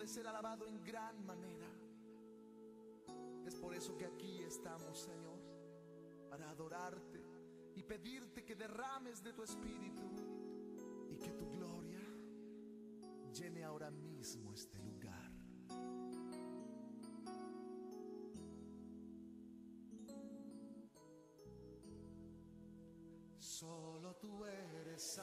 de ser alabado en gran manera. Es por eso que aquí estamos, Señor, para adorarte y pedirte que derrames de tu espíritu y que tu gloria llene ahora mismo este lugar. Solo tú eres.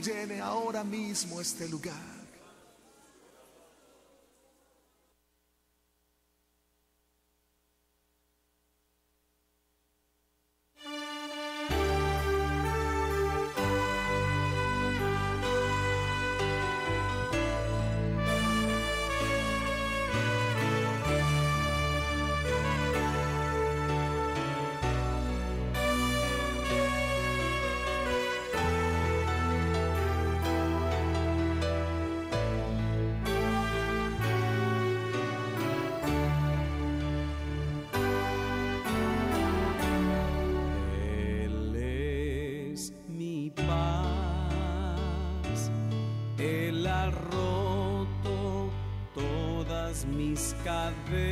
llene ahora mismo este lugar. Mis cadenas.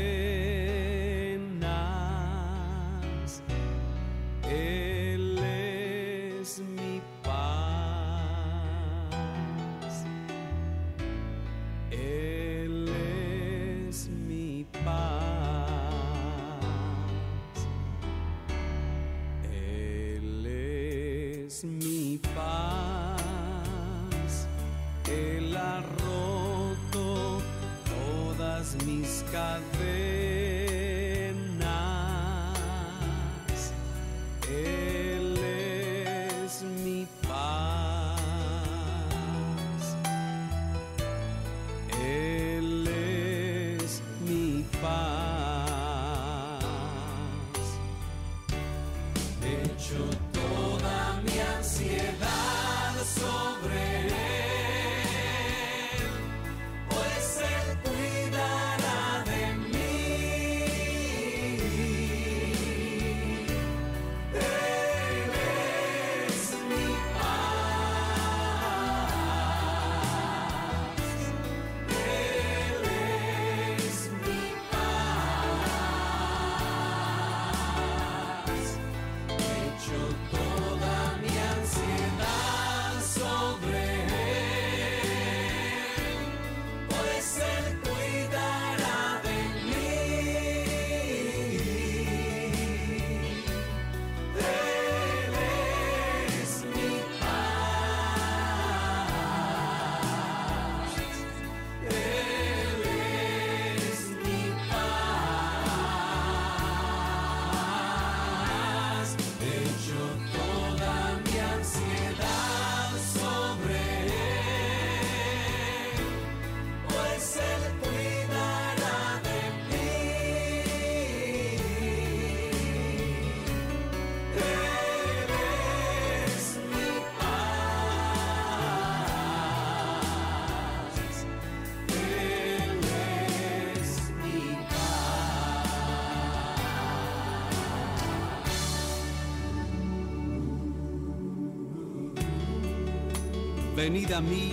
Venid a mí,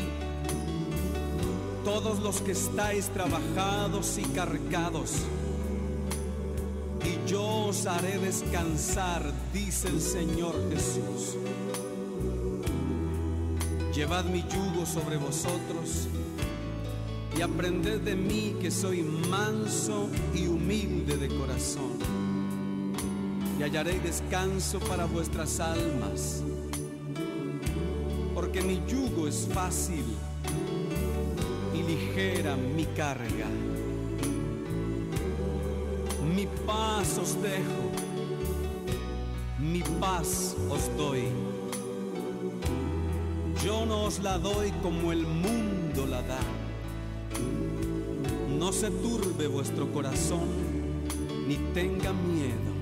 todos los que estáis trabajados y cargados, y yo os haré descansar, dice el Señor Jesús. Llevad mi yugo sobre vosotros y aprended de mí que soy manso y humilde de corazón, y hallaréis descanso para vuestras almas es fácil y ligera mi carga. Mi paz os dejo, mi paz os doy. Yo no os la doy como el mundo la da. No se turbe vuestro corazón, ni tenga miedo.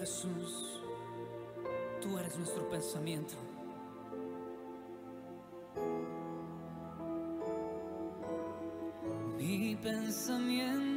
Jesús, tú eres nuestro pensamiento. Mi pensamiento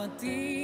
a ti,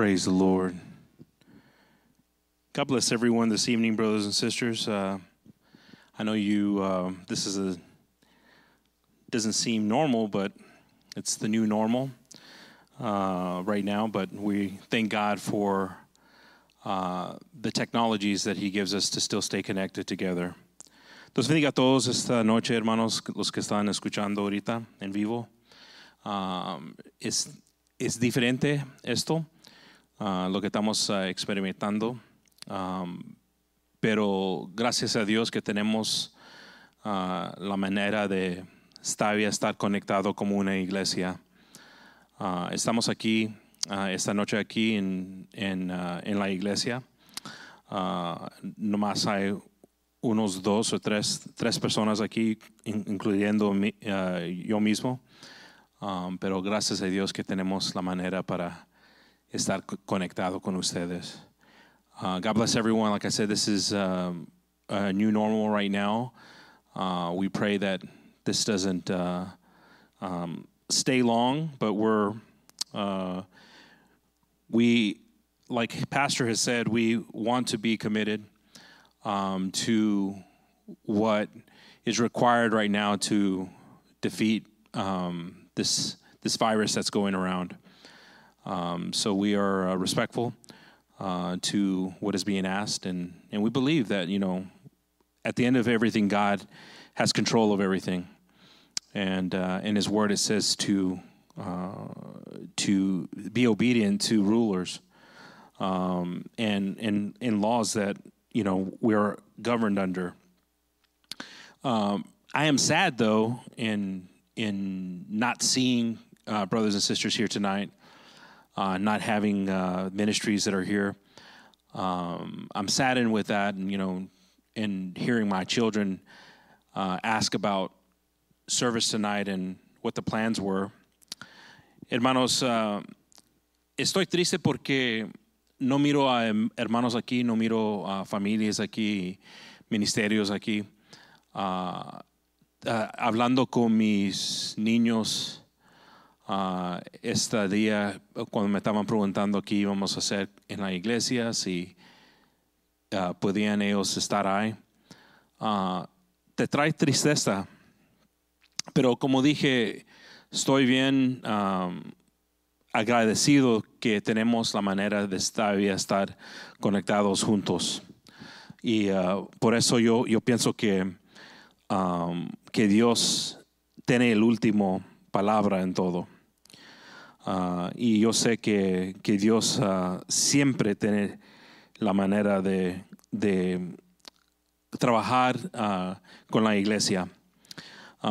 Praise the Lord. God bless everyone this evening, brothers and sisters. Uh, I know you. Uh, this is a doesn't seem normal, but it's the new normal uh, right now. But we thank God for uh, the technologies that He gives us to still stay connected together. Los bendiga a todos esta noche, hermanos, los que están escuchando ahorita en vivo. Um, es, es diferente esto, uh, lo que estamos uh, experimentando. Pero gracias a Dios que tenemos uh, la manera de todavía estar conectado como una iglesia. Estamos aquí esta noche aquí en, en, en la iglesia. nomás hay unos dos o tres, tres personas aquí, in, incluyendo mi, yo mismo. Pero gracias a Dios que tenemos la manera para estar conectado con ustedes. Uh, God bless everyone. Like I said, this is um, a new normal right now. Uh, we pray that this doesn't uh, um, stay long, but we're uh, we like Pastor has said, we want to be committed um, to what is required right now to defeat um, this this virus that's going around. Um, so we are uh, respectful uh, to what is being asked, and and we believe that you know, at the end of everything, God has control of everything, and uh, in His Word it says to uh, to be obedient to rulers, um, and and in laws that you know we're governed under. Um, I am sad though in in not seeing uh, brothers and sisters here tonight uh, not having uh, ministries that are here. Um, I'm saddened with that, and you know, and hearing my children uh, ask about service tonight and what the plans were. Hermanos, uh, estoy triste porque no miro a hermanos aquí, no miro a familias aquí, ministerios aquí. Uh, uh, hablando con mis niños uh, este día, cuando me estaban preguntando qué íbamos a hacer en la iglesia, si uh, podían ellos estar ahí, uh, te trae tristeza. Pero como dije, estoy bien um, agradecido que tenemos la manera de estar, estar conectados juntos. Y por eso yo, yo pienso que, um, que Dios tiene el último palabra en todo. Uh, y yo sé que, que Dios uh, siempre tiene la manera de, de trabajar uh, con la iglesia.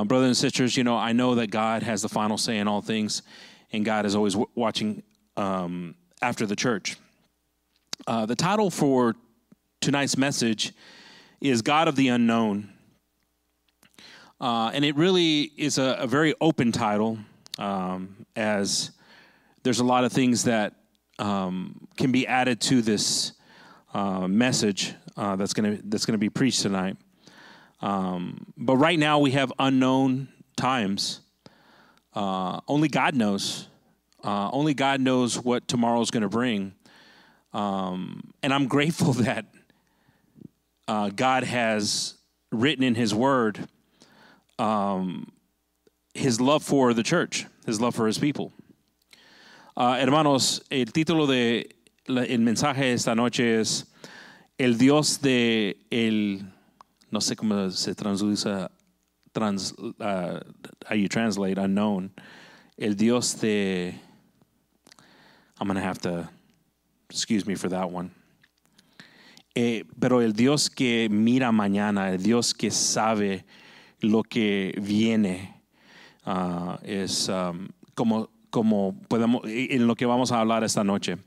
brothers and sisters, you know, I know that God has the final say in all things, and God is always w- watching um, after the church. the title for tonight's message is God of the Unknown. and it really is a, a very open title um, as there's a lot of things that um, can be added to this uh, message uh, that's going to that's going to be preached tonight. Um, but right now we have unknown times. Uh, only God knows. Uh, only God knows what tomorrow is going to bring. Um, and I'm grateful that uh, God has written in His Word um, His love for the church, His love for His people. Uh, hermanos, el título de la, el mensaje esta noche es El Dios de el, no sé cómo se traduce, trans, uh, how you translate, unknown. El Dios de, I'm going to have to, excuse me for that one. Eh, pero el Dios que mira mañana, el Dios que sabe lo que viene, uh, es um, como como podemos, en lo que vamos a hablar esta noche.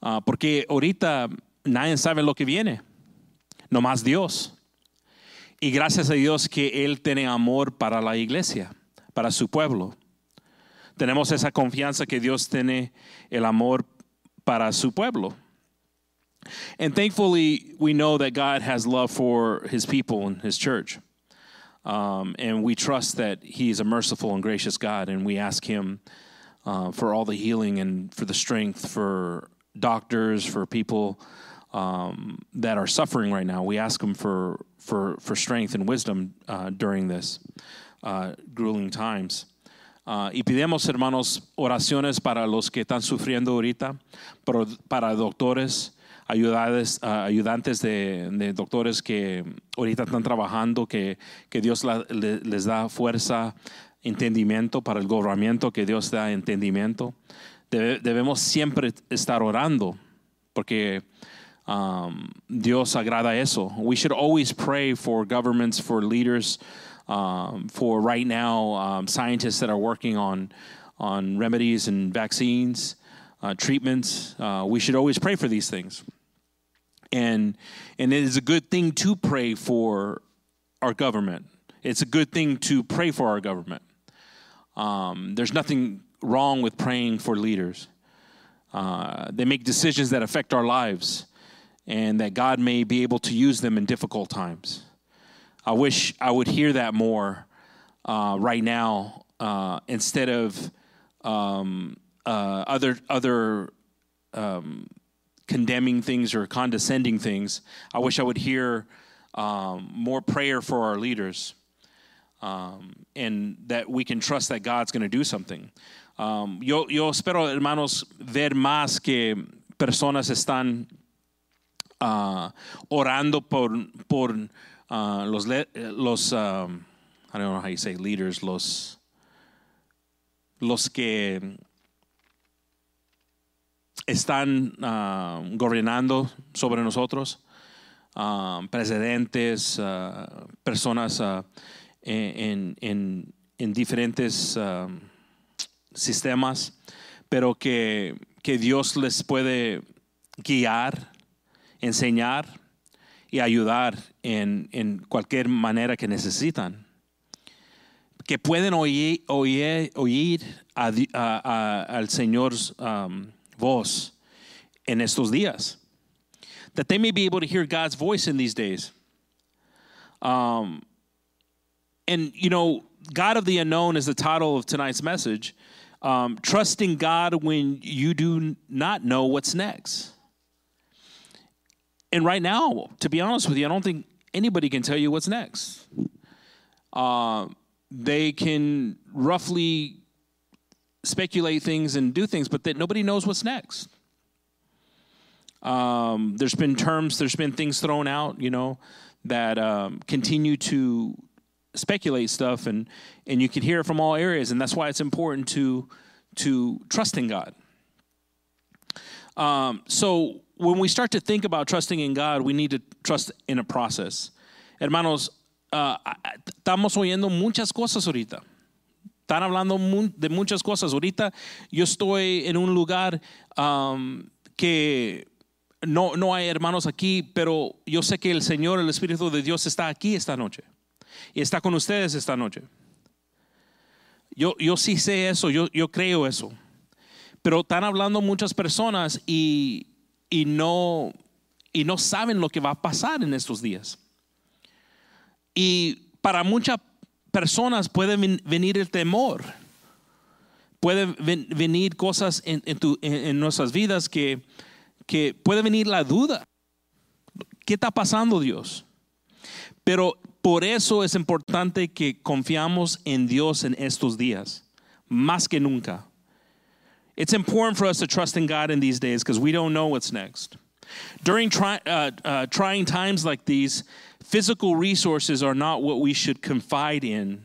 Uh, porque ahorita nadie sabe lo que viene, nomás Dios. Y gracias a Dios que Él tiene amor para la iglesia, para su pueblo. Tenemos esa confianza que Dios tiene el amor para su pueblo. And thankfully, we know that God has love for His people and His church. Um, and we trust that He is a merciful and gracious God, and we ask Him uh, for all the healing and for the strength for doctors, for people um, that are suffering right now. We ask them for for for strength and wisdom uh, during this uh, grueling times. Uh, y pidemos, hermanos, oraciones para los que están sufriendo ahorita, para, para doctores, ayudades, uh, ayudantes de, de, doctores que ahorita están trabajando, que, que Dios la, le, les da fuerza, entendimiento para el gobernamiento, que Dios da entendimiento. Debe, debemos siempre estar orando, porque um, Dios agrada eso. We should always pray for governments, for leaders, um, for right now um, scientists that are working on on remedies and vaccines, uh, treatments. Uh, we should always pray for these things, and and it is a good thing to pray for our government. It's a good thing to pray for our government. Um, there's nothing wrong with praying for leaders. Uh, they make decisions that affect our lives, and that God may be able to use them in difficult times. I wish I would hear that more uh, right now uh, instead of um, uh, other other um, condemning things or condescending things. I wish I would hear um, more prayer for our leaders, um, and that we can trust that God's going to do something. Um, yo, yo espero, hermanos, ver más que personas están uh, orando por por uh, los, los um, I don't know how you say leaders, los, los que están uh, gobernando sobre nosotros, um, presidentes, uh, personas uh, en, en, en, diferentes um, sistemas, pero que, que Dios les puede guiar, enseñar y ayudar en, en cualquier manera que necesitan. Que pueden oír, oír, oír a, al Señor um, voz en estos días. That they may be able to hear God's voice in these days. Um, and, you know, God of the unknown is the title of tonight's message. Um, trusting God when you do not know what's next. And right now, to be honest with you, I don't think anybody can tell you what's next. Uh, they can roughly speculate things and do things, but that nobody knows what's next. Um, there's been terms, there's been things thrown out, you know, that um, continue to speculate stuff, and and you can hear it from all areas, and that's why it's important to to trust in God. Um, so when we start to think about trusting in God, we need to trust in a process. Hermanos, uh, estamos oyendo muchas cosas ahorita. Están hablando de muchas cosas. Ahorita yo estoy en un lugar um, que no, no hay hermanos aquí, pero yo sé que el Señor, el Espíritu de Dios está aquí esta noche. Y está con ustedes esta noche. Yo, yo sí sé eso, yo, yo creo eso. Pero están hablando muchas personas y, y no, y no saben lo que va a pasar en estos días. Y para muchas personas puede venir el temor, puede venir cosas en, en, en nuestras vidas que, que puede venir la duda. ¿Qué está pasando Dios? Pero por eso es importante que confiamos en Dios en estos días, más que nunca. It's important for us to trust in God in these days because we don't know what's next. During try, uh, uh, trying times like these, physical resources are not what we should confide in,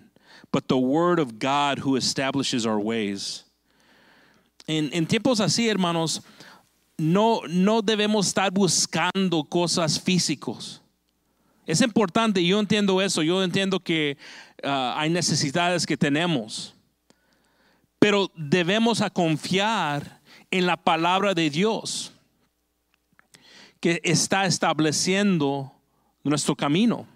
but the Word of God who establishes our ways. En, en tiempos así, hermanos, no, no debemos estar buscando cosas físicos. Es importante, yo entiendo eso, yo entiendo que uh, hay necesidades que tenemos, pero debemos a confiar en la palabra de Dios que está estableciendo nuestro camino.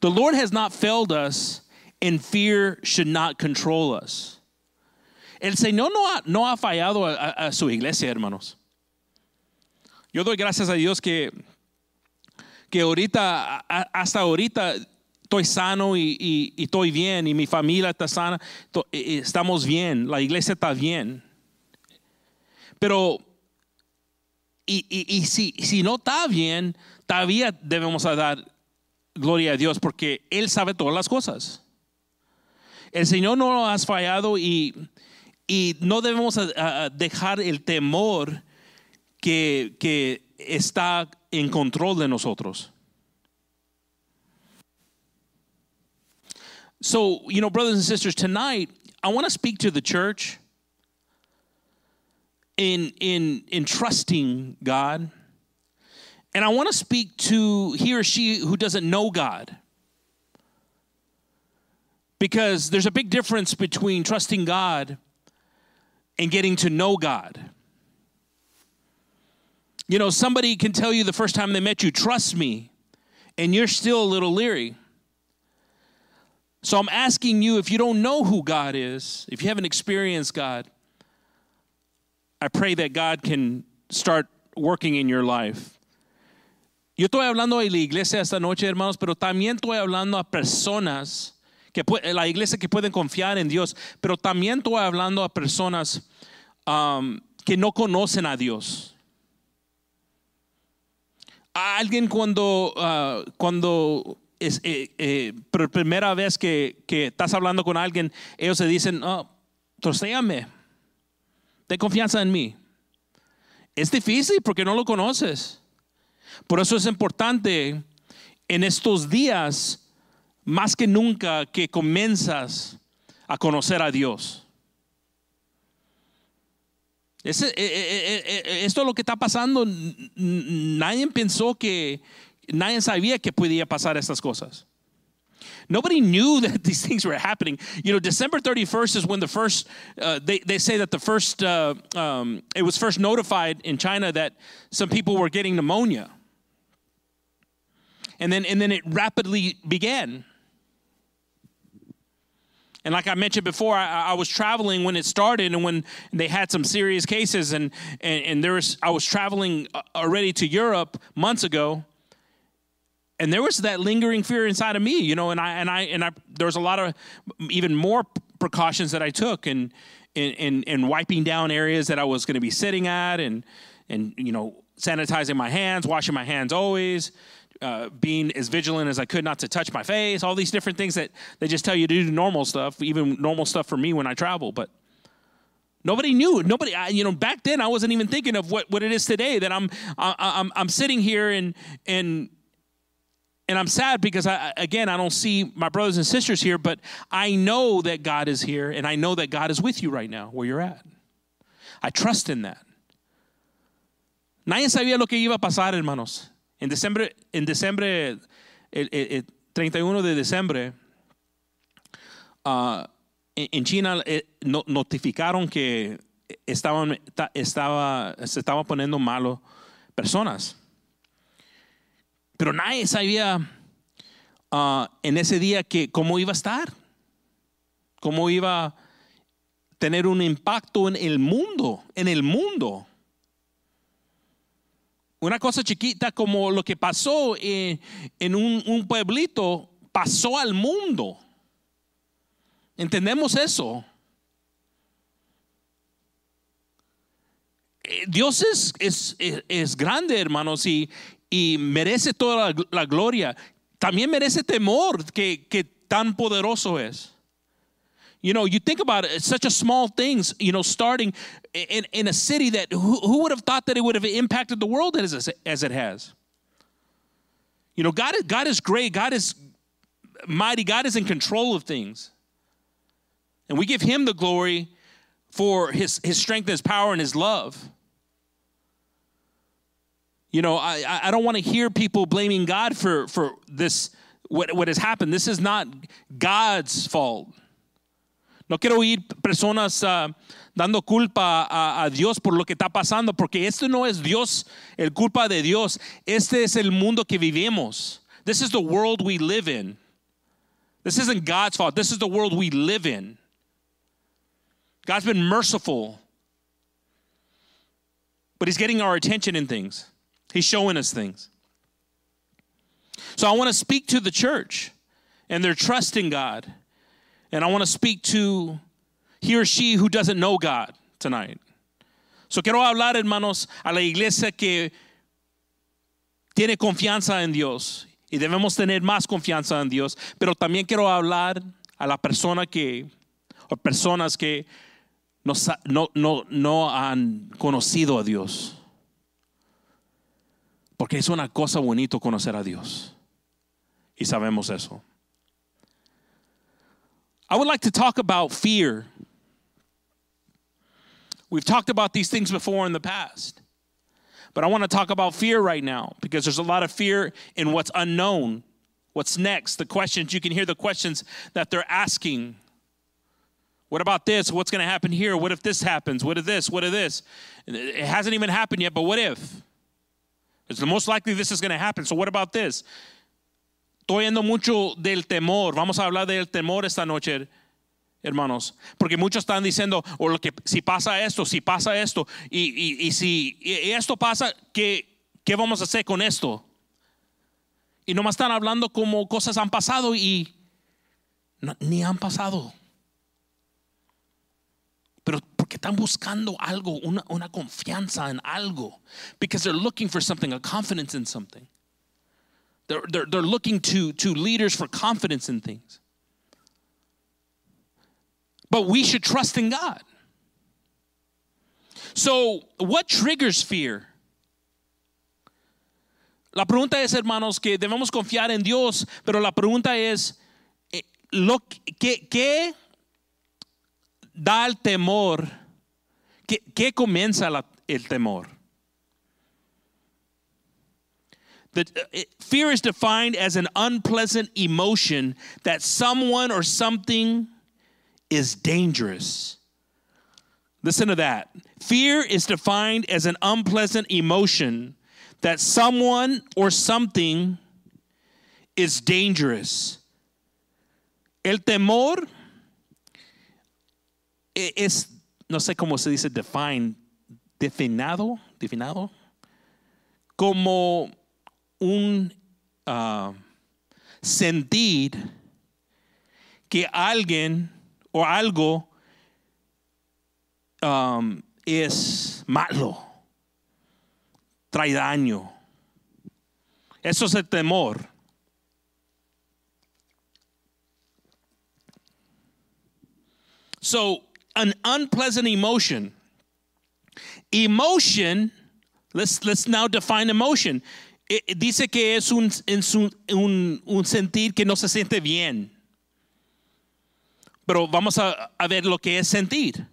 The Lord has not failed us, and fear should not control us. El Señor no ha, no ha fallado a, su iglesia, hermanos. Yo doy gracias a Dios que, que ahorita, hasta ahorita, estoy sano y, estoy bien, y mi familia está sana, estamos bien, la iglesia está bien. Pero, y, si, si no está bien, todavía debemos dar gloria a Dios porque Él sabe todas las cosas. El Señor no nos has fallado y, no debemos dejar el temor que está en control de nosotros. So, you know, brothers and sisters, tonight I want to speak to the church in in in trusting God. And I want to speak to he or she who doesn't know God. Because there's a big difference between trusting God and getting to know God. You know, somebody can tell you the first time they met you, trust me, and you're still a little leery. So I'm asking you if you don't know who God is, if you haven't experienced God, I pray that God can start working in your life. Yo estoy hablando de la iglesia esta noche, hermanos, pero también estoy hablando a personas que la iglesia que pueden confiar en Dios, pero también estoy hablando a personas um, que no conocen a Dios. Alguien cuando, ah, cuando es eh, eh, por primera vez que, que estás hablando con alguien, ellos se dicen, oh, trostéame, ten confianza en mí. Es difícil porque no lo conoces. Por eso es importante en estos días, más que nunca, que comienzas a conocer a Dios. Ese- eh, eh, eh, esto es lo que está pasando. Nadie pensó que, nadie sabía que podía pasar estas cosas. Nobody knew that these things were happening. You know, December 31st is when the first, uh, they, they say that the first, uh, um, it was first notified in China that some people were getting pneumonia. And then, and then it rapidly began. And like I mentioned before, I, I was traveling when it started and when they had some serious cases. And, and, and there was, I was traveling uh, already to Europe months ago and there was that lingering fear inside of me, you know, and I and I and I there was a lot of even more precautions that I took and in, in wiping down areas that I was going to be sitting at and and you know sanitizing my hands, washing my hands always. Uh, being as vigilant as I could not to touch my face, all these different things that they just tell you to do normal stuff, even normal stuff for me when I travel. But Nobody knew. Nobody, I, you know, back then I wasn't even thinking of what, what it is today. That I'm, I, I'm, I'm sitting here and and and I'm sad because I again I don't see my brothers and sisters here, but I know that God is here, and I know that God is with you right now where you're at. I trust in that. Nadie sabía lo que iba a pasar, hermanos. En diciembre, en diciembre, el, el- el 31 de diciembre, ah, en, China eh, no- notificaron que estaban, ta- estaba, se estaba poniendo malo personas. Pero nadie sabía ah, en ese día que cómo iba a estar, cómo iba a tener un impacto en el mundo, en el mundo. Una cosa chiquita como lo que pasó en, en un, pueblito pasó al mundo. ¿Entendemos eso? Eh, Dios es, grande, hermanos, y, merece toda la, gloria. También merece temor que tan poderoso es. You know, you think about it, such a small things, you know, starting in, in a city that who, who would have thought that it would have impacted the world as, as it has? You know, God is, God is great. God is mighty. God is in control of things. And we give him the glory for his, his strength, his power, and his love. You know, I- I don't want to hear people blaming God for, for this, what, what has happened. This is not God's fault. No quiero oír personas ah, dando culpa a, a Dios por lo que está pasando, porque esto no es Dios, el culpa de Dios. Este es el mundo que vivimos. This is the world we live in. This isn't God's fault. This is the world we live in. God's been merciful, but He's getting our attention in things. He's showing us things. So I want to speak to the church and their trust in God. And I want to speak to he or she who doesn't know God tonight. So quiero hablar, hermanos, a la iglesia que tiene confianza en Dios y debemos tener más confianza en Dios, pero también quiero hablar a la persona que, o personas que no, no, no, no han conocido a Dios. Porque es una cosa bonito conocer a Dios. Y sabemos eso. I would like to talk about fear. We've talked about these things before in the past. But I want to talk about fear right now because there's a lot of fear in what's unknown, what's next, the questions. You can hear the questions that they're asking. What about this? What's going to happen here? What if this happens? What if this? What if this? It hasn't even happened yet, but what if? It's the most likely this is going to happen. So what about this? Estoy yendo mucho del temor. Vamos a hablar del temor esta noche, hermanos. Porque muchos están diciendo, o lo que, si pasa esto, si pasa esto, y, y- si esto pasa, ¿qué, ¿qué vamos a hacer con esto? Y nomás están hablando como cosas han pasado y no- ni han pasado. Pero porque están buscando algo, una, una confianza en algo. Because they're looking for something, a confidence in something. They're, they're, they're looking to, to leaders for confidence in things. But we should trust in God. So, what triggers fear? La pregunta es, hermanos, que debemos confiar en Dios, pero la pregunta es, eh, lo, ¿qué, ¿qué da el temor? ¿Qué, qué comienza la- el temor? The, uh, fear is defined as an unpleasant emotion that someone or something is dangerous. Listen to that. Fear is defined as an unpleasant emotion that someone or something is dangerous. El temor es, no sé cómo se dice, define, definado, definado, como un ah, sentir que alguien o algo um, es malo, trae daño. Eso es el temor. So, an unpleasant emotion. Emotion, let's, let's now define emotion. Eh, eh, Dice que es un, es un, un- sentir que no se siente bien. Pero vamos a, a ver lo que es sentir.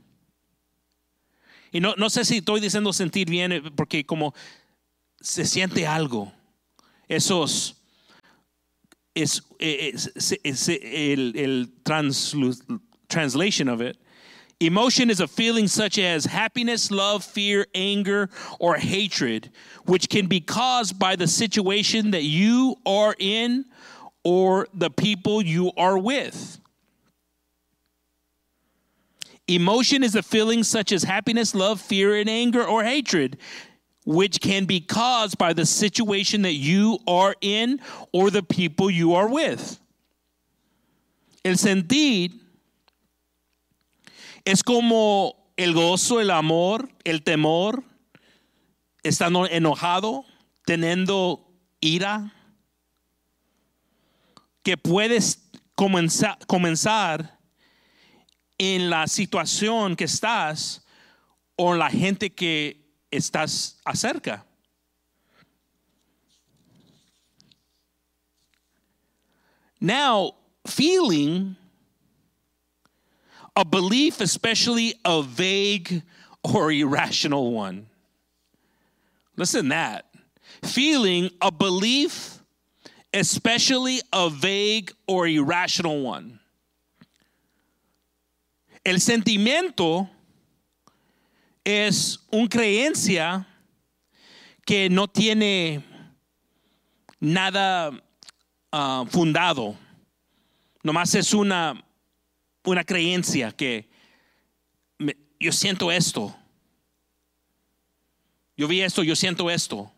Y no, no sé si estoy diciendo sentir bien, eh, porque como se siente algo. Esos es, el, translation of it. Emotion is a feeling such as happiness, love, fear, anger, or hatred, which can be caused by the situation that you are in or the people you are with. Emotion is a feeling such as happiness, love, fear, and anger, or hatred, which can be caused by the situation that you are in or the people you are with. El sentir es como el gozo, el amor, el temor, estando enojado, teniendo ira, que puedes comenzar, en la situación que estás o la gente que estás acerca. Now, feeling a belief, especially a vague or irrational one. Listen that. Feeling a belief, especially a vague or irrational one. El sentimiento es una creencia que no tiene nada ah, fundado. Nomás es una, una creencia que me- yo siento esto. Yo vi esto, yo siento esto.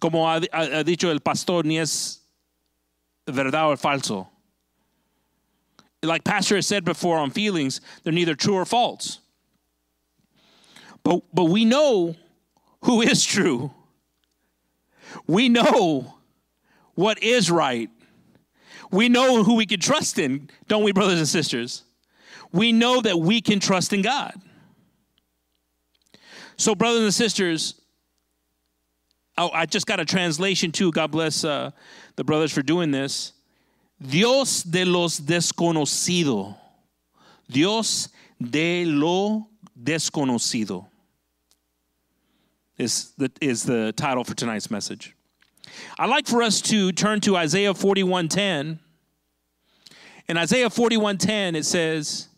Como ha, ha- ha dicho el pastor, ni es verdad o falso. Like Pastor has said before on feelings, they're neither true or false. But, but we know who is true. We know what is right. We know who we can trust in, don't we, brothers and sisters? We know that we can trust in God. So, brothers and sisters, oh, I just got a translation too. God bless uh, the brothers for doing this. Dios de los desconocido. Dios de lo desconocido is the, is the title for tonight's message. I'd like for us to turn to Isaiah 41:10. In Isaiah 41:10 it says,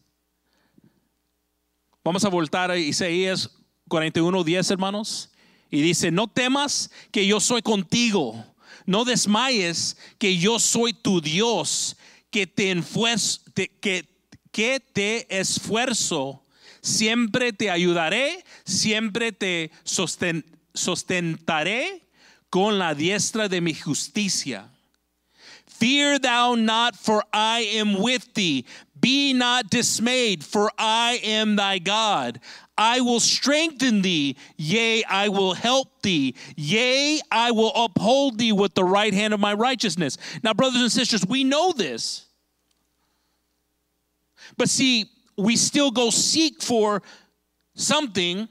Vamos a voltar a Isaías 41:10, hermanos, y dice, "No temas que yo soy contigo, no desmayes que yo soy tu Dios, que te enfuerzo, que, que te esfuerzo, siempre te ayudaré, siempre te sosten, sustentaré con la diestra de mi justicia. Fear thou not, for I am with thee. Be not dismayed, for I am thy God. I will strengthen thee, yea, I will help thee, yea, I will uphold thee with the right hand of my righteousness. Now, brothers and sisters, we know this. But see, we still go seek for something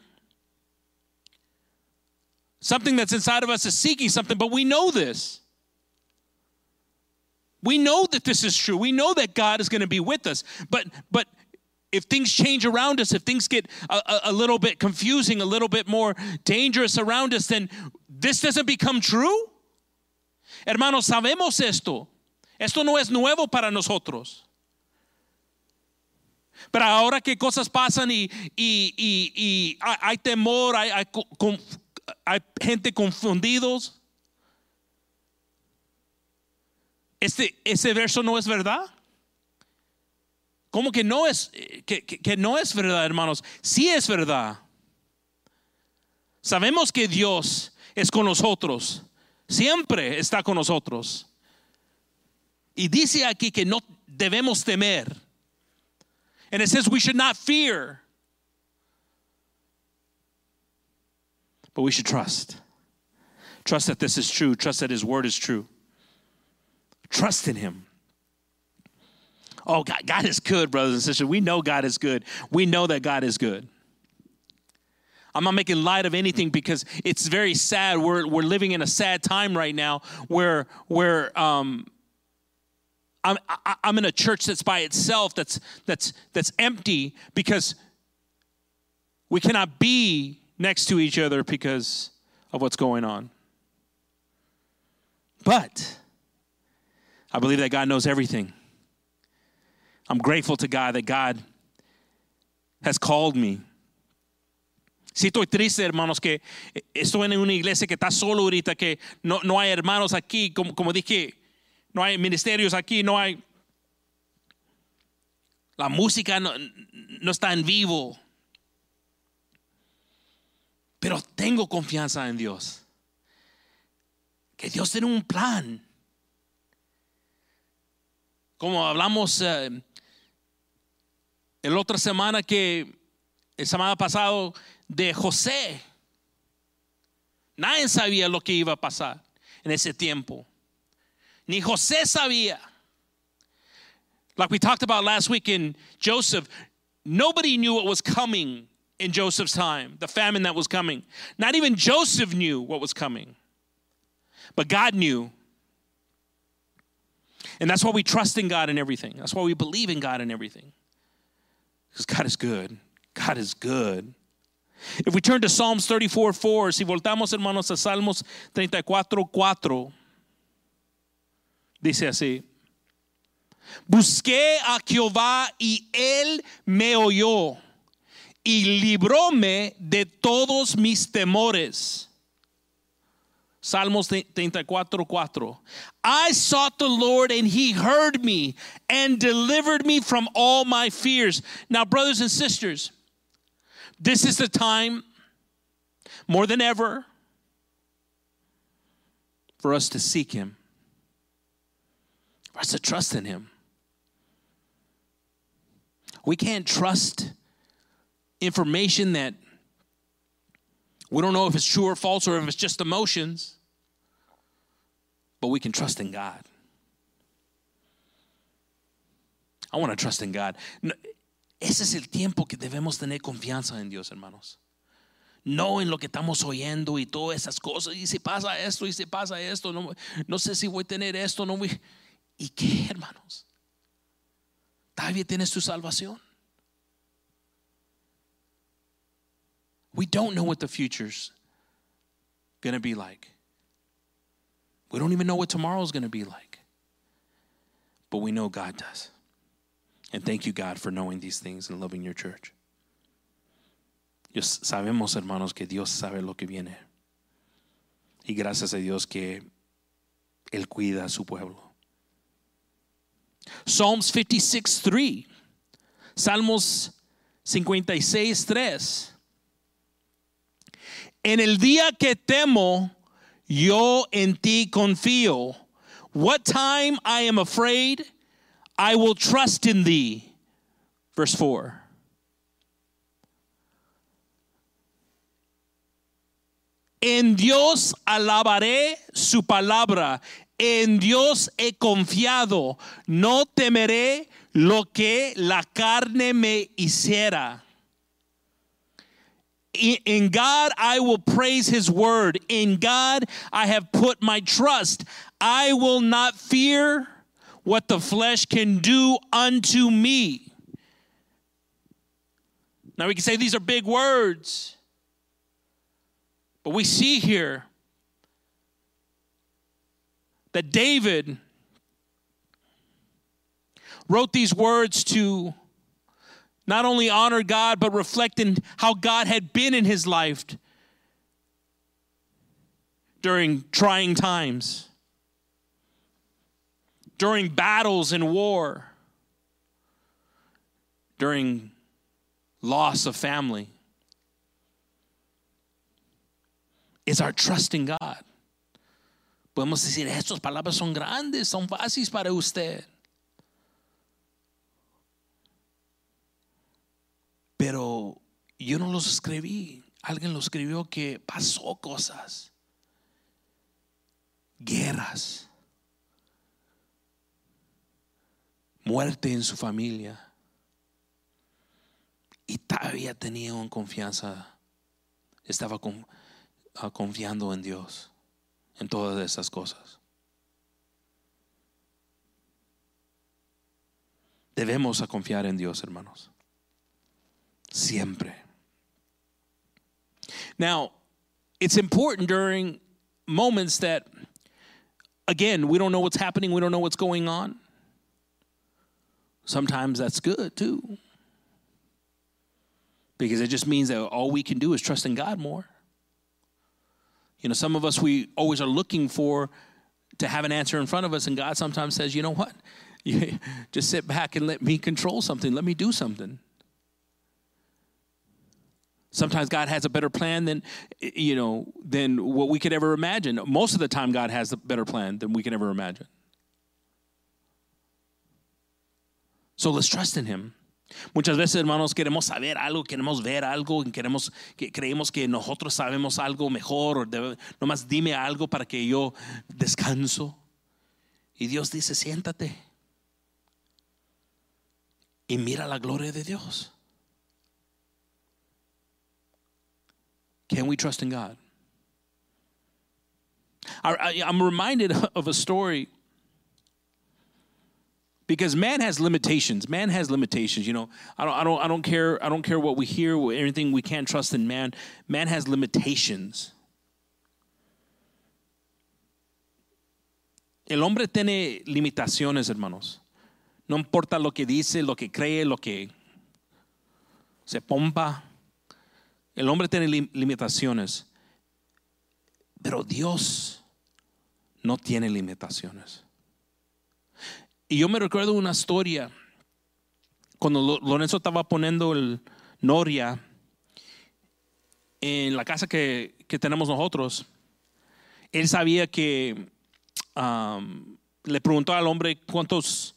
Something that's inside of us is seeking something, but we know this. We know that this is true. We know that God is going to be with us. But but if things change around us, if things get a, a, a, little bit confusing, a little bit more dangerous around us, then this doesn't become true. Hermanos, sabemos esto. Esto no es nuevo para nosotros. Pero ahora que cosas pasan y, y, y, y hay, temor, hay, hay hay gente confundidos. Este, ese verso no es verdad. ¿Cómo que no es que, que, que no es verdad, hermanos? Sí es verdad. Sabemos que Dios es con nosotros. Siempre está con nosotros. Y dice aquí que no debemos temer. And it says we should not fear. But we should trust. Trust that this is true. Trust that His word is true. Trust in Him. Oh, God, God is good, brothers and sisters. We know God is good. We know that God is good. I'm not making light of anything because it's very sad. We're, we're living in a sad time right now where, where um, I'm, I'm in a church that's by itself, that's, that's, that's empty because we cannot be next to each other because of what's going on. But I believe that God knows everything. I'm grateful to God that God has called me. Si estoy triste, hermanos, que estoy en una iglesia que está solo ahorita, que no, no hay hermanos aquí, como, como dije, no hay ministerios aquí, no hay... La música no, no está en vivo. Pero tengo confianza en Dios. Que Dios tiene un plan. Como hablamos eh, el otra semana que, el semana pasado, de José. Nadie sabía lo que iba a pasar en ese tiempo. Ni José sabía. Like we talked about last week in Joseph, nobody knew what was coming in Joseph's time, the famine that was coming. Not even Joseph knew what was coming, but God knew. And that's why we trust in God in everything. That's why we believe in God in everything. Because God is good. God is good. If we turn to Psalms 34 4, si voltamos hermanos a Salmos 34 4, dice así. Busqué a Jehová y él me oyó y libróme de todos mis temores. Salmos 34, 4. I sought the Lord and he heard me and delivered me from all my fears. Now, brothers and sisters, this is the time more than ever for us to seek him, for us to trust in him. We can't trust information that We don't know if it's true or false or if it's just emotions, but we can trust in God. I want to trust in God. No, ese es el tiempo que debemos tener confianza en Dios, hermanos. No en lo que estamos oyendo y todas esas cosas. Y si pasa esto, y si pasa esto, no, no sé si voy a tener esto, no voy. ¿Y qué, hermanos? Todavía tienes tu salvación. We don't know what the future's going to be like. We don't even know what tomorrow's going to be like. But we know God does. And thank you, God, for knowing these things and loving your church. Dios, sabemos, hermanos, que Dios sabe lo que viene. Y gracias a Dios que Él cuida a su pueblo. Psalms 56, 3. Salmos 56, 3. En el día que temo, yo en ti confío. What time I am afraid, I will trust in thee. Verse 4. En Dios alabaré su palabra. En Dios he confiado. No temeré lo que la carne me hiciera. In God I will praise his word. In God I have put my trust. I will not fear what the flesh can do unto me. Now we can say these are big words. But we see here that David wrote these words to not only honor God, but reflecting how God had been in his life during trying times, during battles and war, during loss of family. Is our trust in God. Podemos decir, estas palabras son grandes, son fáciles para usted. Pero yo no los escribí. Alguien lo escribió que pasó cosas. Guerras. Muerte en su familia. Y todavía tenía una confianza. Estaba uh, confiando en Dios. En todas esas cosas. Debemos a confiar en Dios, hermanos. Siempre. Now, it's important during moments that, again, we don't know what's happening, we don't know what's going on. Sometimes that's good too. Because it just means that all we can do is trust in God more. You know, some of us, we always are looking for to have an answer in front of us, and God sometimes says, you know what? just sit back and let me control something, let me do something. Sometimes God has a better plan than you know than what we could ever imagine. Most of the time God has a better plan than we can ever imagine. So let's trust in him. Muchas veces, hermanos, queremos saber algo, queremos ver algo, queremos, que creemos que nosotros sabemos algo mejor, o nomás dime algo para que yo descanso. Y Dios dice, siéntate y mira la gloria de Dios. Can we trust in God? I, am reminded of a story because man has limitations. Man has limitations. You know, I don't, I don't, I don't care. I don't care what we hear. Anything we can't trust in man. Man has limitations. El hombre tiene limitaciones, hermanos. No importa lo que dice, lo que cree, lo que se pompa. El hombre tiene limitaciones, pero Dios no tiene limitaciones. Y yo me recuerdo una historia cuando Lorenzo estaba poniendo el Noria en la casa que, que tenemos nosotros. Él sabía que le preguntó al hombre cuántos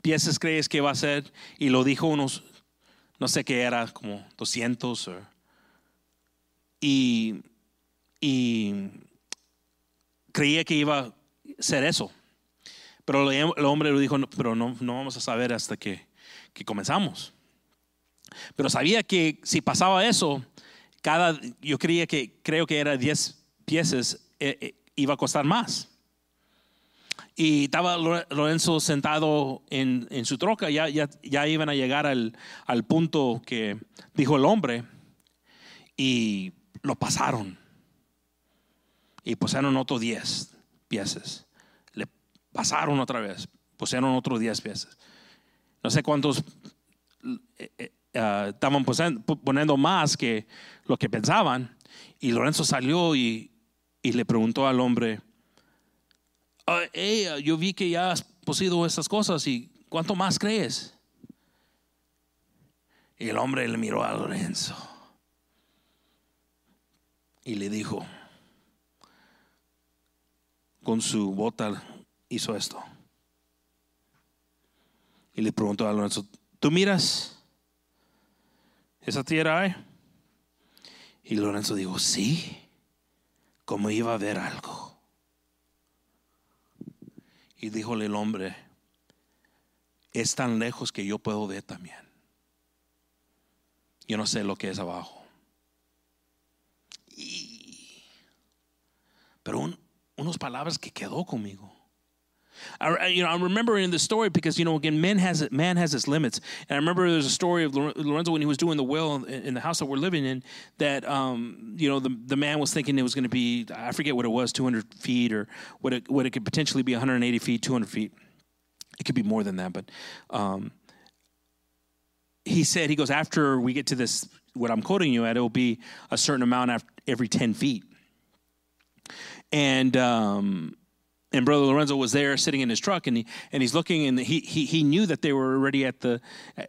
piezas crees que va a ser y lo dijo unos, no sé qué era, como 200 o y y creía que iba a ser eso. Pero el hombre le dijo, "No, pero no, no vamos a saber hasta que, que comenzamos. Pero sabía que si pasaba eso, cada, yo creía que, creo que era 10 piezas, eh, eh, iba a costar más. Y estaba Lore- Lorenzo sentado en, en su troca, ya, ya, ya iban a llegar al, al punto que dijo el hombre, y lo pasaron. Y pusieron otros 10 piezas. Le pasaron otra vez, pusieron otros 10 piezas. No sé cuántos eh, eh, ah, estaban poniendo más que lo que pensaban. Y Lorenzo salió y, le preguntó al hombre, "Ah, hey, ah, yo vi que ya has poseído estas cosas y ¿cuánto más crees? Y el hombre le miró a Lorenzo y le dijo, con su bota hizo esto. Y le preguntó a Lorenzo, ¿tú miras esa tierra ahí? Y Lorenzo dijo, sí, como iba a ver algo. Y díjole el hombre, es tan lejos que yo puedo ver también. Yo no sé lo que es abajo. Y- pero un- unas palabras que quedó conmigo. I, you know, I remember in the story because you know again, man has man has its limits, and I remember there's a story of Lorenzo when he was doing the well in, in the house that we're living in. That um, you know the the man was thinking it was going to be I forget what it was, 200 feet or what it what it could potentially be 180 feet, 200 feet. It could be more than that, but um, he said he goes after we get to this what I'm quoting you at, it will be a certain amount after every 10 feet, and. Um, and brother Lorenzo was there sitting in his truck and he, and he's looking and he, he he knew that they were already at the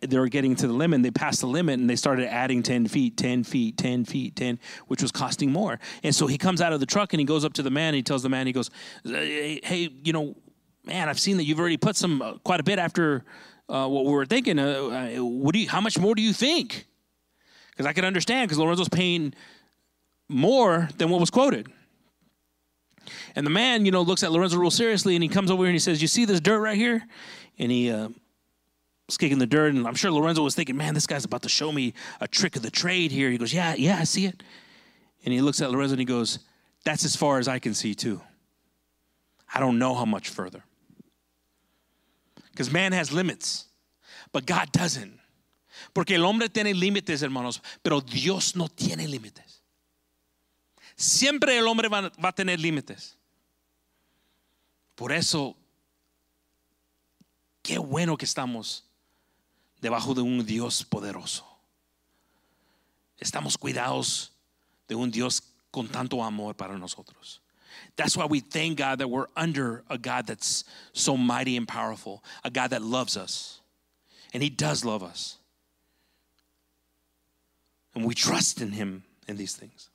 they were getting to the limit they passed the limit and they started adding 10 feet 10 feet 10 feet 10 which was costing more and so he comes out of the truck and he goes up to the man and he tells the man he goes hey, hey you know man I've seen that you've already put some uh, quite a bit after uh, what we were thinking uh, uh, what do you how much more do you think because I could understand because Lorenzo's paying more than what was quoted and the man, you know, looks at Lorenzo real seriously and he comes over here and he says, You see this dirt right here? And he uh, kicking the dirt. And I'm sure Lorenzo was thinking, Man, this guy's about to show me a trick of the trade here. He goes, Yeah, yeah, I see it. And he looks at Lorenzo and he goes, That's as far as I can see, too. I don't know how much further. Because man has limits, but God doesn't. Porque el hombre tiene límites, hermanos, pero Dios no tiene límites. Siempre el hombre va, a tener límites. Por eso, qué bueno que estamos debajo de un Dios poderoso. Estamos cuidados de un Dios con tanto amor para nosotros. That's why we thank God that we're under a God that's so mighty and powerful, a God that loves us. And He does love us. And we trust in Him in these things.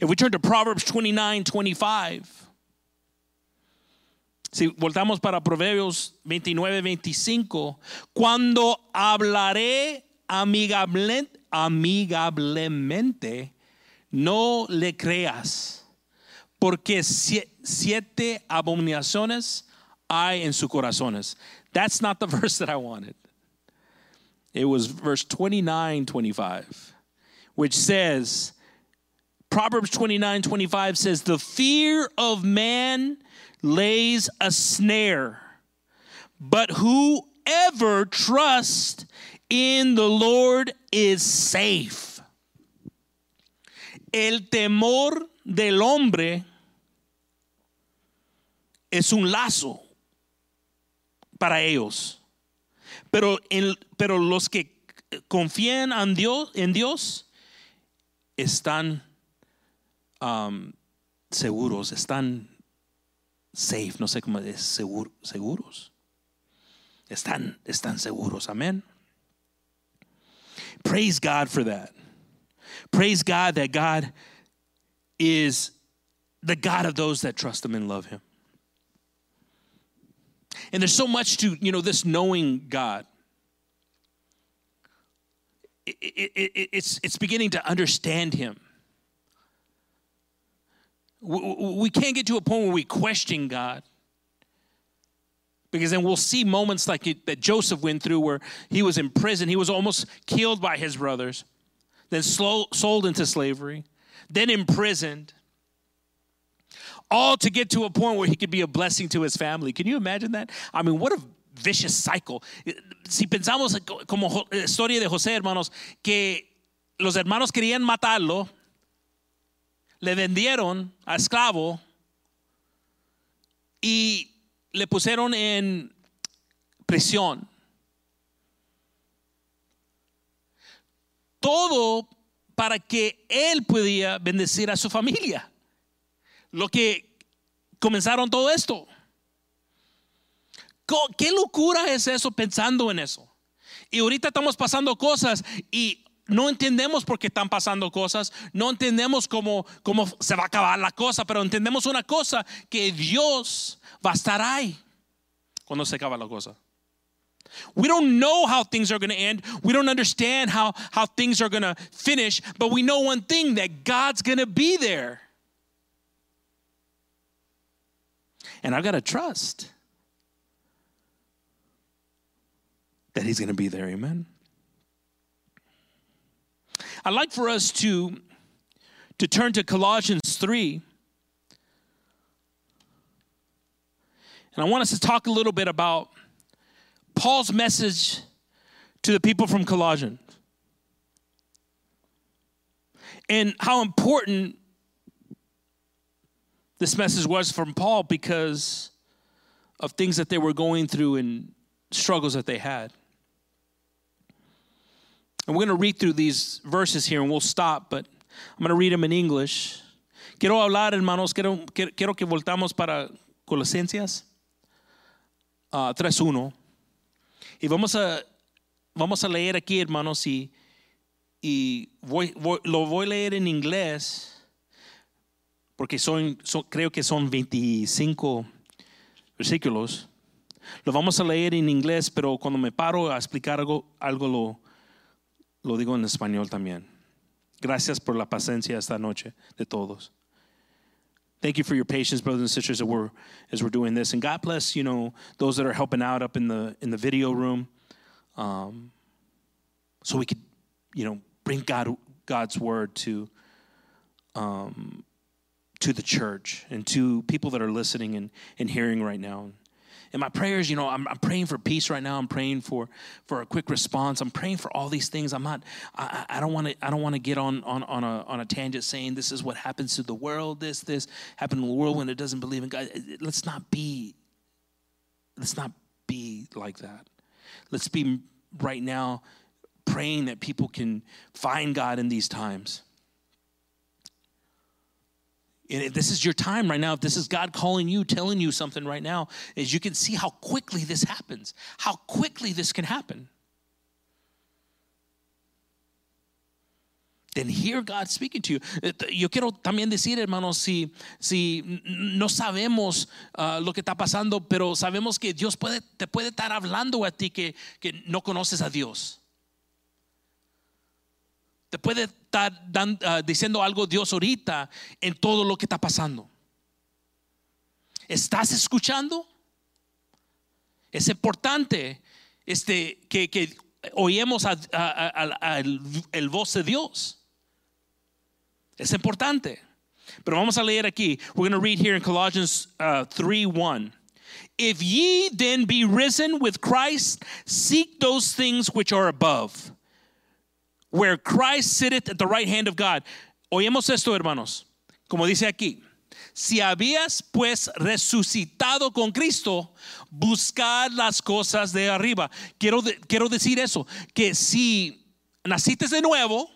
If we turn to Proverbs 29 25, si voltamos para Proverbios 29 25, cuando hablaré amigable, amigablemente, no le creas, porque siete abominaciones hay en sus corazones. That's not the verse that I wanted. It was verse 29 25, which says, Proverbs 29 25 says, The fear of man lays a snare, but whoever trusts in the Lord is safe. El temor del hombre es un lazo para ellos. Pero, en- pero los que confían en Dios, en Dios están um, seguros, están safe, no sé cómo es, seguro, seguros. Están, están seguros, amén. Praise God for that. Praise God that God is the God of those that trust Him and love Him. And there's so much to, you know, this knowing God. It- it- it- it's, it's beginning to understand Him. we, we can't get to a point where we question God. Because then we'll see moments like it, that Joseph went through where he was in prison. He was almost killed by his brothers, then slow, sold into slavery, then imprisoned, all to get to a point where he could be a blessing to his family. Can you imagine that? I mean, what a vicious cycle. Si pensamos como historia de José, hermanos, que los hermanos querían matarlo, le vendieron a esclavo y le pusieron en prisión. Todo para que él pudiera bendecir a su familia. Lo que comenzaron todo esto. ¿Qué locura es eso pensando en eso? Y ahorita estamos pasando cosas y no entendemos por qué están pasando cosas, no entendemos cómo, cómo se va a acabar la cosa, pero entendemos una cosa, que Dios va a estar ahí cuando se acaba la cosa. We don't know how things are going to end. We don't understand how, how things are going to finish, but we know one thing that God's going to be there. And I've got to trust that He's going to be there. Amen. I'd like for us to, to turn to Colossians 3. And I want us to talk a little bit about Paul's message to the people from Colossians and how important this message was from Paul because of things that they were going through and struggles that they had. And we're going to read through these verses here and we'll stop, but I'm going to read them in English. Quiero hablar, hermanos, quiero, quiero que voltamos para Colosenses uh, 3.1. Y vamos a, vamos a leer aquí, hermanos, y, y voy, voy, lo voy a leer en inglés, porque son, son, creo que son 25 versículos. Lo vamos a leer en inglés, pero cuando me paro a explicar algo, algo lo, lo digo en español también. Gracias por la paciencia esta noche de todos. Thank you for your patience, brothers and sisters, as we're, as we're doing this. And God bless, you know, those that are helping out up in the in the video room, um, so we could, you know, bring God God's word to um, to the church and to people that are listening and, and hearing right now. And my prayers, you know, I'm, I'm, praying for peace right now. I'm praying for for a quick response. I'm praying for all these things. I'm not. I, I don't want to. I don't want to get on on on a on a tangent saying this is what happens to the world. This this happened in the world when it doesn't believe in God. Let's not be. Let's not be like that. Let's be right now praying that people can find God in these times. And this is your time right now, if this is God calling you, telling you something right now, is you can see how quickly this happens, how quickly this can happen. Then hear God speaking to you. Eh, yo quiero también decir, hermanos, si, si no sabemos uh, lo que está pasando, pero sabemos que Dios puede, te puede estar hablando a ti que, que no conoces a Dios. Te puede estar uh, diciendo algo Dios ahorita en todo lo que está pasando. ¿Estás escuchando? Es importante este, que, que oímos el, voz de Dios. Es importante. Pero vamos a leer aquí. We're going to read here in Colossians uh, 3 1. If ye then be risen with Christ, seek those things which are above where Christ sitteth at the right hand of God. Oímos esto, hermanos. Como dice aquí, si habías pues resucitado con Cristo, buscad las cosas de arriba. Quiero, quiero decir eso, que si naciste de nuevo,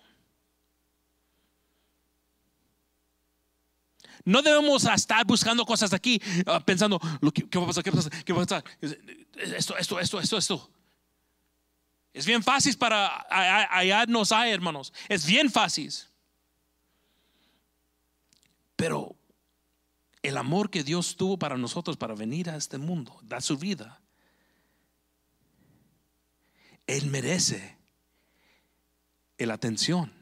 no debemos estar buscando cosas aquí, uh, pensando, ¿qué va a pasar? ¿Qué va a pasar? ¿Qué va a pasar? Esto, esto, esto, esto, esto. Es bien fácil para hallarnos ahí, hermanos. Es bien fácil. Pero el amor que Dios tuvo para nosotros para venir a este mundo, dar su vida, Él merece la atención.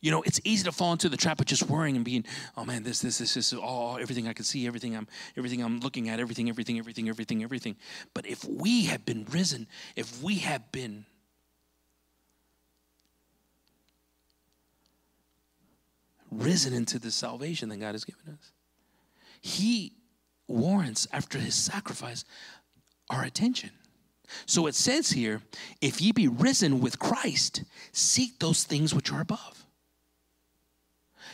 You know, it's easy to fall into the trap of just worrying and being, oh man, this, this, this, this, oh, everything I can see, everything I'm, everything I'm looking at, everything, everything, everything, everything, everything. But if we have been risen, if we have been risen into the salvation that God has given us, He warrants, after His sacrifice, our attention. So it says here, if ye be risen with Christ, seek those things which are above.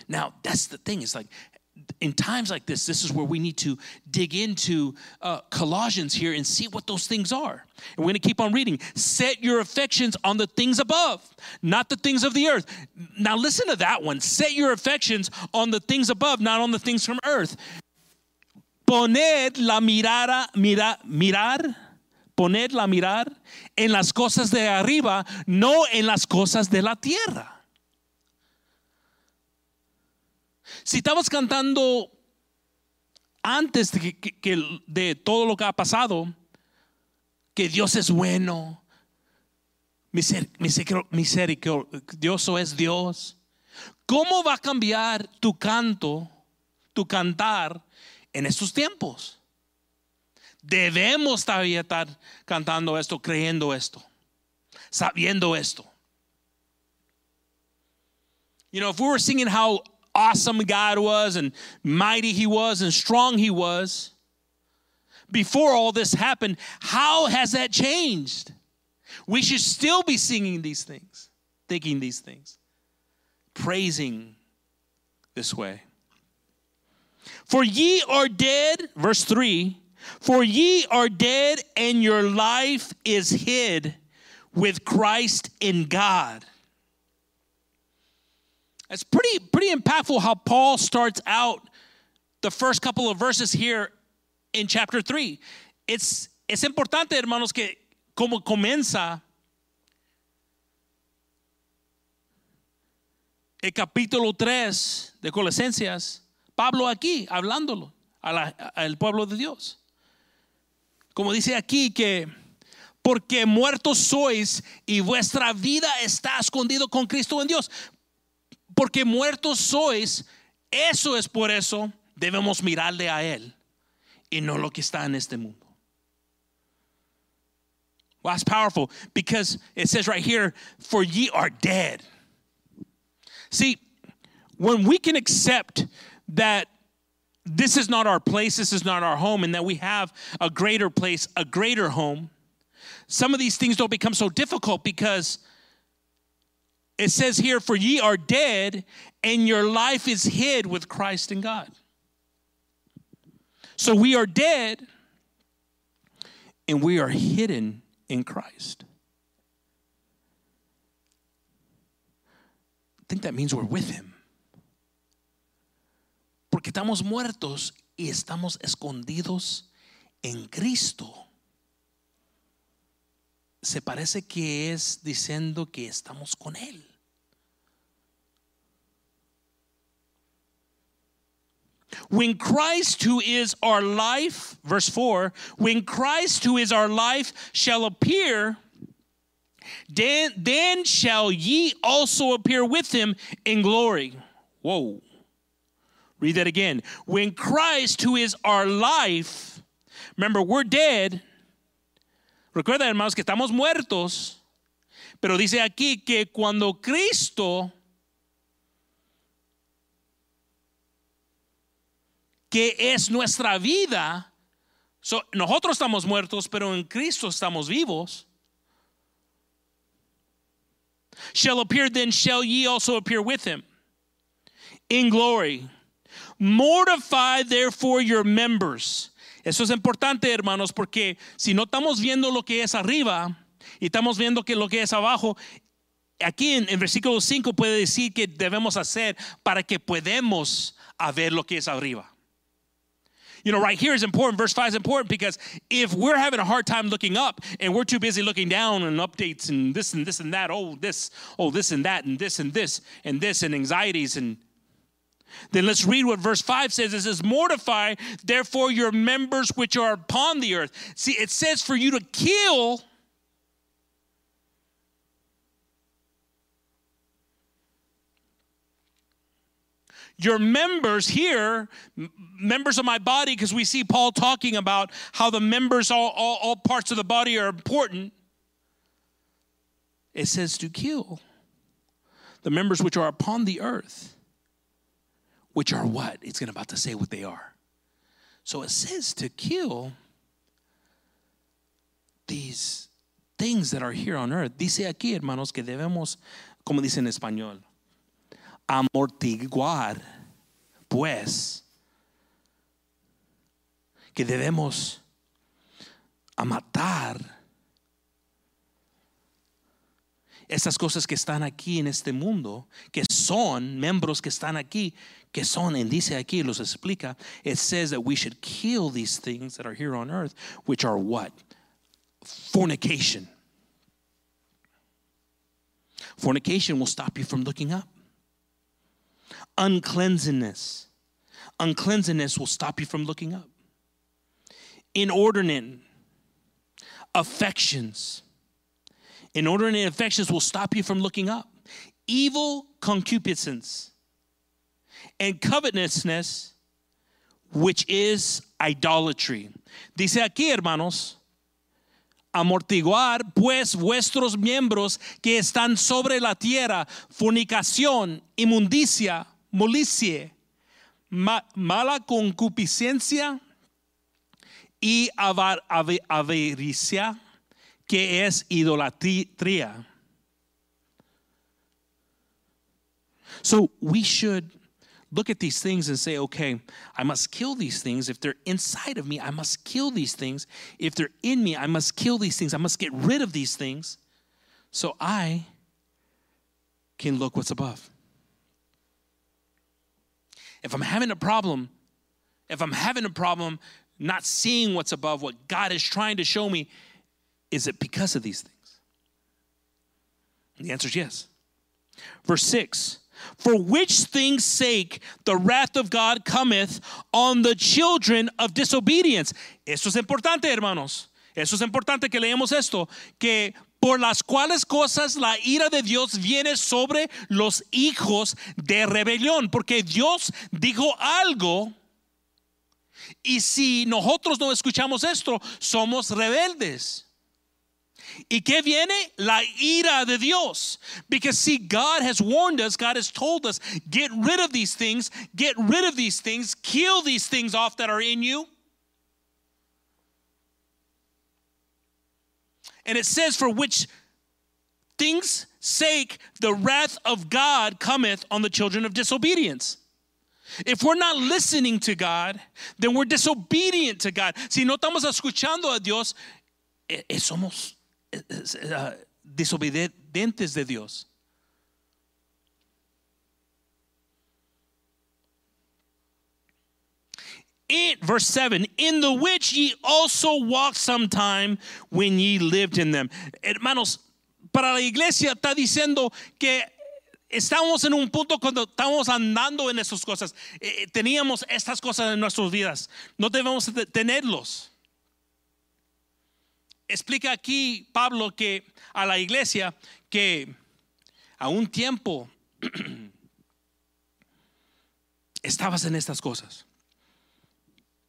Now, that's the thing. It's like in times like this, this is where we need to dig into uh, Colossians here and see what those things are. And we're going to keep on reading. Set your affections on the things above, not the things of the earth. Now, listen to that one. Set your affections on the things above, not on the things from earth. Poned la mirada, mira, mirar, poned la mirar en las cosas de arriba, no en las cosas de la tierra. Si estamos cantando antes de todo lo que ha pasado, que Dios es bueno, misericordioso es Dios, ¿cómo va a cambiar tu canto, tu cantar en estos tiempos? Debemos todavía estar cantando esto, creyendo esto, sabiendo esto. You know, if we were singing how awesome God was and mighty He was and strong He was before all this happened, how has that changed? We should still be singing these things, thinking these things, praising this way. For ye are dead, verse 3 For ye are dead, and your life is hid with Christ in God. It's pretty, pretty impactful how Paul starts out the first couple of verses here in chapter 3. It's, es importante, hermanos, que como comienza el capítulo 3 de Colosenses, Pablo aquí hablándolo al pueblo de Dios. Como dice aquí que porque muertos sois y vuestra vida está escondido con Cristo en Dios porque muertos sois, eso es por eso debemos mirarle a Él y no lo que está en este mundo. Well, that's powerful because it says right here, for ye are dead. See, when we can accept that this is not our place, this is not our home, and that we have a greater place, a greater home, some of these things don't become so difficult because it says here, For ye are dead, and your life is hid with Christ in God. So we are dead, and we are hidden in Christ. I think that means we're with Him. Porque estamos muertos y estamos escondidos en Cristo. se parece que es diciendo que estamos con Él. When Christ, who is our life, verse 4, when Christ, who is our life, shall appear, then, then shall ye also appear with him in glory. Whoa. Read that again. When Christ, who is our life, remember, we're dead Recuerden, hermanos, que estamos muertos, pero dice aquí que cuando Cristo, que es nuestra vida, nosotros estamos muertos, pero en Cristo estamos vivos. Shall appear, then shall ye also appear with him in glory. Mortify therefore your members Eso es importante, hermanos, porque si no estamos viendo lo que es arriba y estamos viendo que lo que es abajo, aquí en, en versículo 5 puede decir que debemos hacer para que podamos ver lo que es arriba. You know, right here is important. Verse 5 is important because if we're having a hard time looking up and we're too busy looking down and updates and this and this and that, oh, this, oh, this and that, and this and this, and this, and anxieties and then let's read what verse 5 says. It says, Mortify therefore your members which are upon the earth. See, it says for you to kill. Your members here, members of my body, because we see Paul talking about how the members, all, all, all parts of the body are important. It says to kill the members which are upon the earth, which are what? It's going about to say what they are. So it says to kill these things that are here on earth. Dice aquí, hermanos, que debemos, como dice en español, amortiguar, pues, que debemos a matar estas cosas que están aquí en este mundo, que son miembros que están aquí, que son, and dice aquí, los explica, it says that we should kill these things that are here on earth, which are what? Fornication. Fornication will stop you from looking up. Uncleanliness. Uncleanliness will stop you from looking up. Inordinate affections. Inordinate affections will stop you from looking up. Evil concupiscence and covetousness, which is idolatry. Dice aquí, hermanos, amortiguar pues vuestros miembros que están sobre la tierra, fornicación, inmundicia, molicie, ma- mala concupiscencia y avar- avaricia, que es idolatría. So we should look at these things and say, okay, I must kill these things. If they're inside of me, I must kill these things. If they're in me, I must kill these things. I must get rid of these things so I can look what's above. If I'm having a problem, if I'm having a problem not seeing what's above, what God is trying to show me, is it because of these things? And the answer is yes. Verse 6 For which things' sake the wrath of God cometh on the children of disobedience. Eso es importante, hermanos. Eso es importante que leemos esto, que por las cuales cosas la ira de Dios viene sobre los hijos de rebelión, porque Dios dijo algo y si nosotros no escuchamos esto, somos rebeldes. ¿Y qué viene? La ira de Dios. Because see, God has warned us, God has told us, get rid of these things, get rid of these things, kill these things off that are in you. And it says, for which things' sake the wrath of God cometh on the children of disobedience. If we're not listening to God, then we're disobedient to God. Si no estamos escuchando a Dios, eh, eh, somos eh, desobedientes de Dios. In, verse 7 in the which ye also walked sometime when ye lived in them. Hermanos para la iglesia está diciendo que estamos en un punto cuando estamos andando en esas cosas. Eh, teníamos estas cosas en nuestras vidas. No debemos de tenerlos. Explica aquí Pablo que a la iglesia que a un tiempo estabas en estas cosas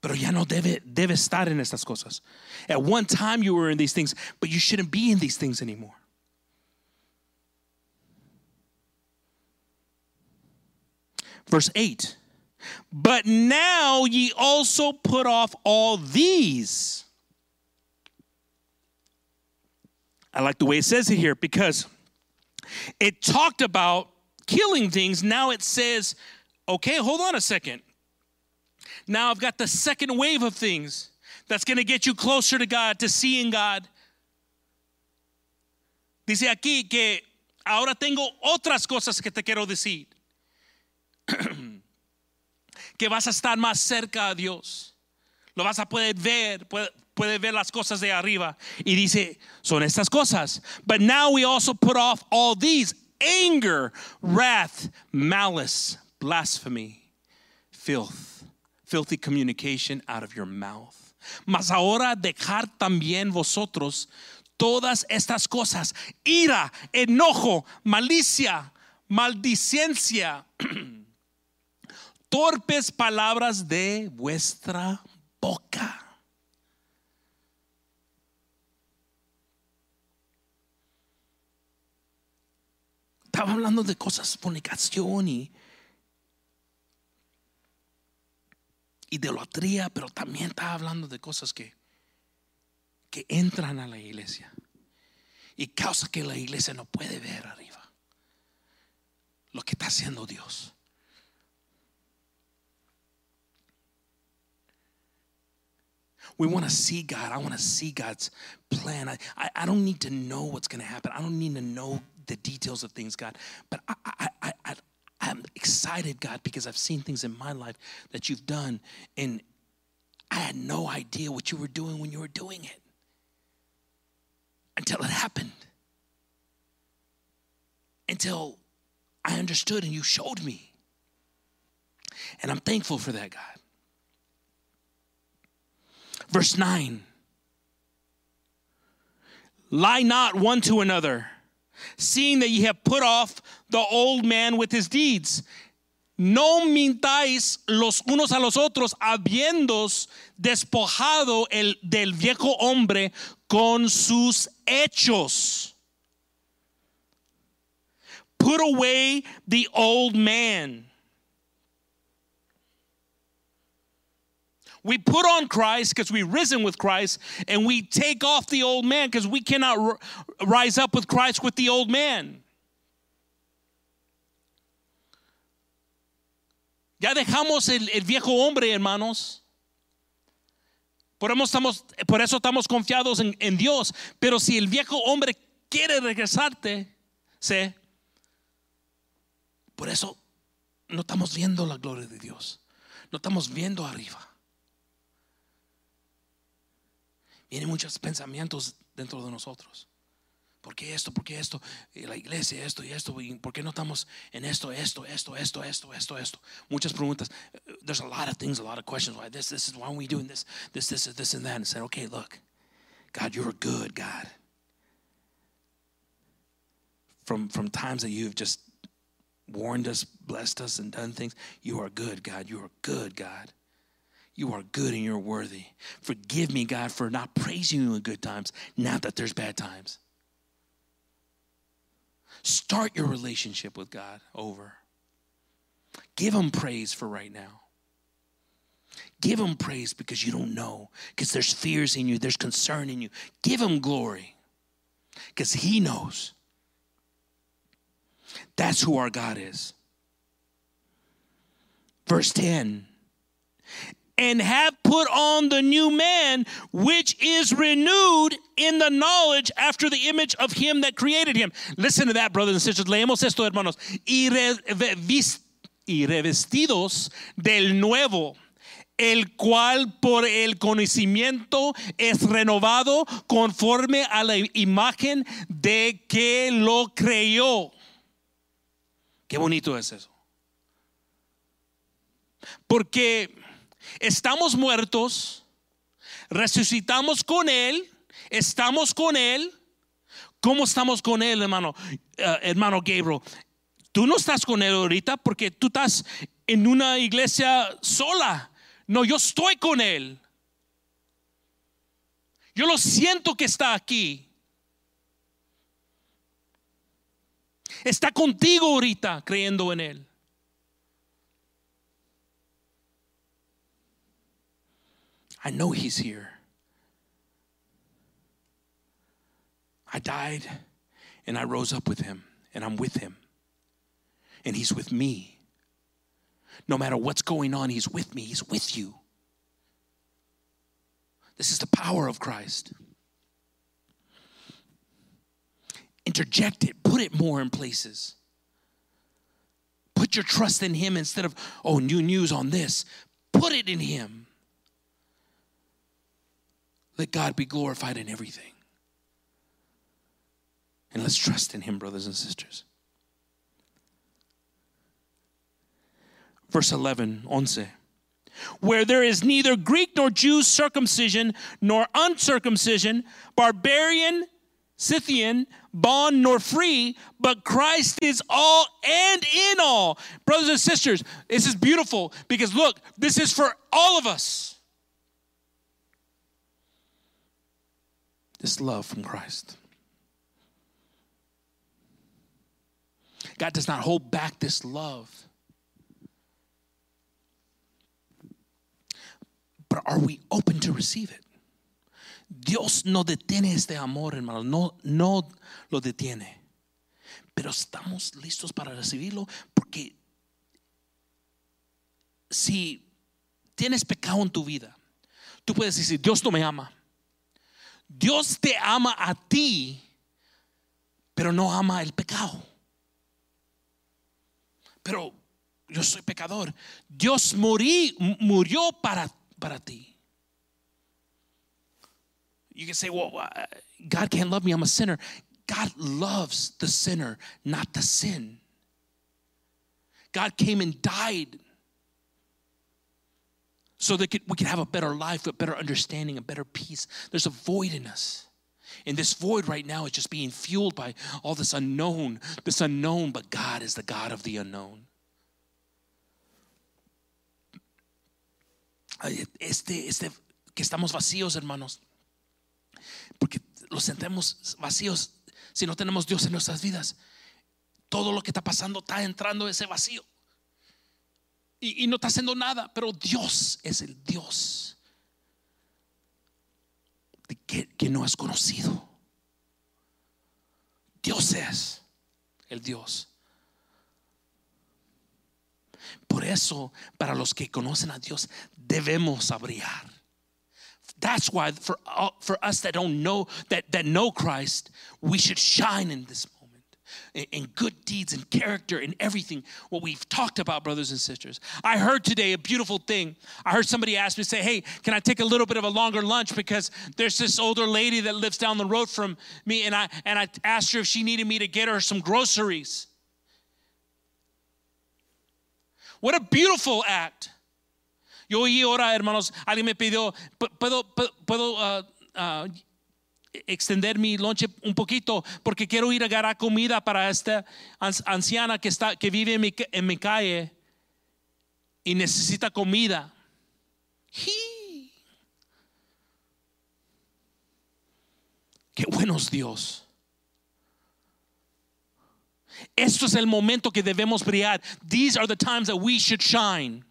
pero ya no debe, debe estar en estas cosas. At one time you were in these things, but you shouldn't be in these things anymore. Verse 8 But now ye also put off all these. I like the way it says it here because it talked about killing things. Now it says, okay, hold on a second. Now I've got the second wave of things that's going to get you closer to God, to seeing God. Dice aquí que ahora tengo otras cosas que te quiero decir. que vas a estar más cerca a Dios. Lo vas a poder ver, puede, puede ver las cosas de arriba. Y dice, son estas cosas. But now we also put off all these anger, wrath, malice, blasphemy, filth, filthy communication out of your mouth. Mas ahora dejar también vosotros todas estas cosas, ira, enojo, malicia, maldicencia, torpes palabras de vuestra boca. Estaba hablando de cosas, fornicación y idolatría, pero también estaba hablando de cosas que, que entran a la iglesia y causa que la iglesia no puede ver arriba lo que está haciendo Dios. We want to see God. I want to see God's plan. I, I, don't need to know what's going to happen. I don't need to know the details of things, God. But I, I, I'm excited, God, because I've seen things in my life that you've done, and I had no idea what you were doing when you were doing it until it happened. Until I understood and you showed me. And I'm thankful for that, God. Verse 9 Lie not one to another, seeing that ye have put off the old man with his deeds. No mintáis los unos a los otros, habiéndos despojado el, del viejo hombre con sus hechos. Put away the old man. We put on Christ because we risen with Christ, and we take off the old man because we cannot rise up with Christ with the old man. Ya dejamos el, el viejo hombre, hermanos. Por eso estamos, por eso estamos confiados en, en Dios. Pero si el viejo hombre quiere regresarte, sé, por eso no estamos viendo la gloria de Dios. No estamos viendo arriba. Vienen muchos pensamientos dentro de nosotros. ¿Por qué esto? ¿Por qué esto? La iglesia, esto y esto. ¿Y ¿Por qué no estamos en esto, esto, esto, esto, esto, esto, esto? Muchas preguntas. There's a lot of things, a lot of questions. Why this, this is why are we doing this, this, this, this, and that? And said, okay, look, God, you're good God. From from times that you've just warned us, blessed us, and done things, you are good, God. You are good, God. You are good and you're worthy. Forgive me, God, for not praising you in good times, now that there's bad times. Start your relationship with God over. Give Him praise for right now. Give Him praise because you don't know, because there's fears in you, there's concern in you. Give Him glory because He knows. That's who our God is. Verse 10 and have put on the new man, which is renewed in the knowledge after the image of him that created him. Listen to that, brothers and sisters. Leemos esto, hermanos. Y, revestidos del nuevo, el cual por el conocimiento es renovado conforme a la imagen de que lo creyó. Qué bonito es eso. Porque estamos muertos, resucitamos con Él, estamos con Él. ¿Cómo estamos con Él, hermano? Eh, hermano Gabriel, tú no estás con Él ahorita porque tú estás en una iglesia sola. No, yo estoy con Él. Yo lo siento que está aquí. Está contigo ahorita creyendo en Él. I know He's here. I died and I rose up with Him, and I'm with Him, and He's with me. No matter what's going on, He's with me, He's with you. This is the power of Christ. Interject it, put it more in places. Put your trust in Him instead of, oh, new news on this. Put it in Him. Let God be glorified in everything. And let's trust in Him, brothers and sisters. Verse 11, 11. Where there is neither Greek nor Jew circumcision nor uncircumcision, barbarian Scythian, bond nor free, but Christ is all and in all. Brothers and sisters, this is beautiful because look, this is for all of us. This love from Christ. God does not hold back this love. But are we open to receive it? Dios no detiene este amor, hermano, no, no lo detiene. Pero estamos listos para recibirlo porque si tienes pecado en tu vida, tú puedes decir, Dios no me ama. Dios te ama a ti, pero no ama el pecado. Pero yo soy pecador. Dios morí, murió para, para ti. You can say, well, God can't love me, I'm a sinner. God loves the sinner, not the sin. God came and died so that we can have a better life, a better understanding, a better peace. There's a void in us. And this void right now is just being fueled by all this unknown, this unknown, but God is the God of the unknown. Este, este, que estamos vacíos, hermanos. Porque los sentemos vacíos si no tenemos Dios en nuestras vidas. Todo lo que está pasando está entrando ese vacío. Y, no está haciendo nada, pero Dios es el Dios que, no has conocido. Dios es el Dios. Por eso, para los que conocen a Dios, debemos brillar. That's why for, for us that don't know, that, that know Christ, we should shine in this in good deeds and character and everything, what we've talked about, brothers and sisters. I heard today a beautiful thing. I heard somebody ask me, say, Hey, can I take a little bit of a longer lunch? Because there's this older lady that lives down the road from me, and I and I asked her if she needed me to get her some groceries. What a beautiful act. Yo oí ahora, hermanos, alguien me pidió, ¿puedo, puedo, uh, uh, extender mi lonche un poquito porque quiero ir a agarrar comida para esta anciana que, está, que vive en mi, en mi calle y necesita comida. Qué buenos Dios. Esto es el momento que debemos brillar. These are the times that we should shine.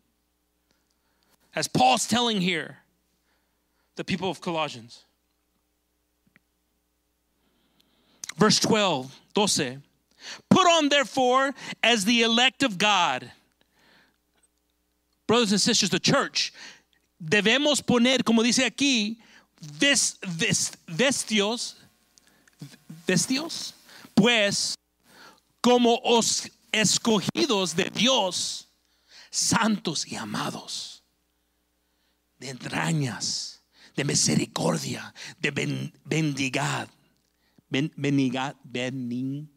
As Paul's telling here, the people of Colossians. Verse 12, 12. Put on, therefore, as the elect of God. Brothers and sisters, the church, debemos poner, como dice aquí, ves, ves, vestios, vestios, pues, como os escogidos de Dios, santos y amados de entrañas, de misericordia, de ben, bendigad, ben, benigad, benignidad,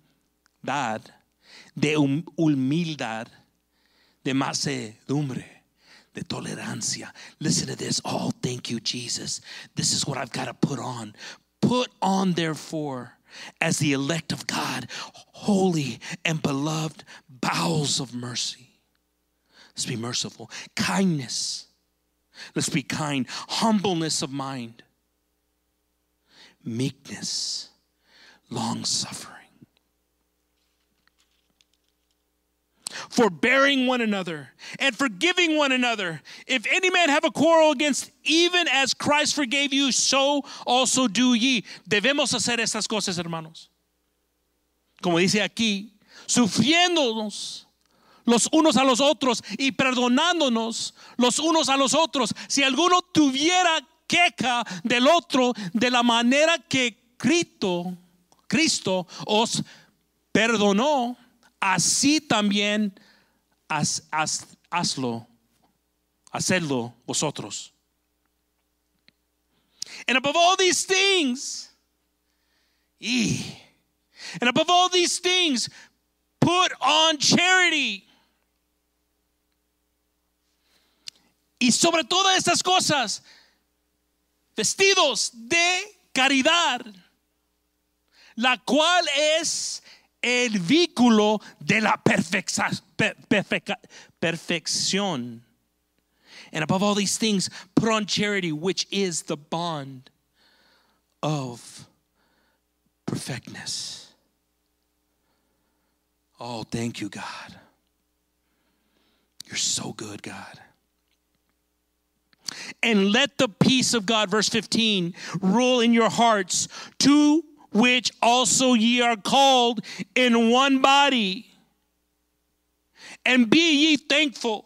de hum, humildad, de macedumbre, de tolerancia. Listen to this. Oh, thank you, Jesus. This is what I've got to put on. Put on, therefore, as the elect of God, holy and beloved bowels of mercy. Let's be merciful. Kindness Let's be kind, humbleness of mind, meekness, long suffering. Forbearing one another and forgiving one another. If any man have a quarrel against, even as Christ forgave you, so also do ye. Debemos hacer estas cosas, hermanos. Como dice aquí, sufriéndonos los unos a los otros y perdonándonos los unos a los otros. Si alguno tuviera queja del otro de la manera que Cristo, Cristo os perdonó, así también haz, haz, hazlo, hacedlo vosotros. And above all these things, and above all these things, put on charity Y sobre todas estas cosas, vestidos de caridad, la cual es el vínculo de la perfección. And above all these things, put on charity, which is the bond of perfectness. Oh, thank you, God. You're so good, God. And let the peace of God, verse 15, rule in your hearts, to which also ye are called in one body. And be ye thankful.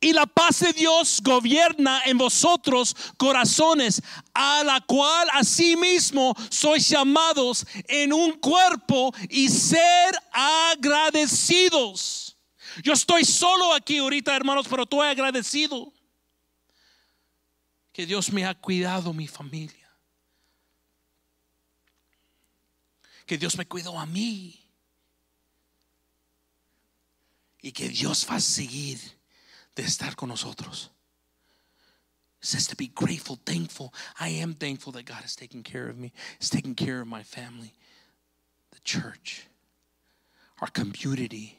Y la paz de Dios gobierna en vosotros corazones, a la cual asimismo sois llamados en un cuerpo y ser agradecidos. Yo estoy solo aquí ahorita, hermanos, pero estoy agradecido que Dios me ha cuidado mi familia. Que Dios me cuidó a mí. Y que Dios va a seguir de estar con nosotros. It says to be grateful, thankful. I am thankful that God is taking care of me, is taking care of my family, the church, our community.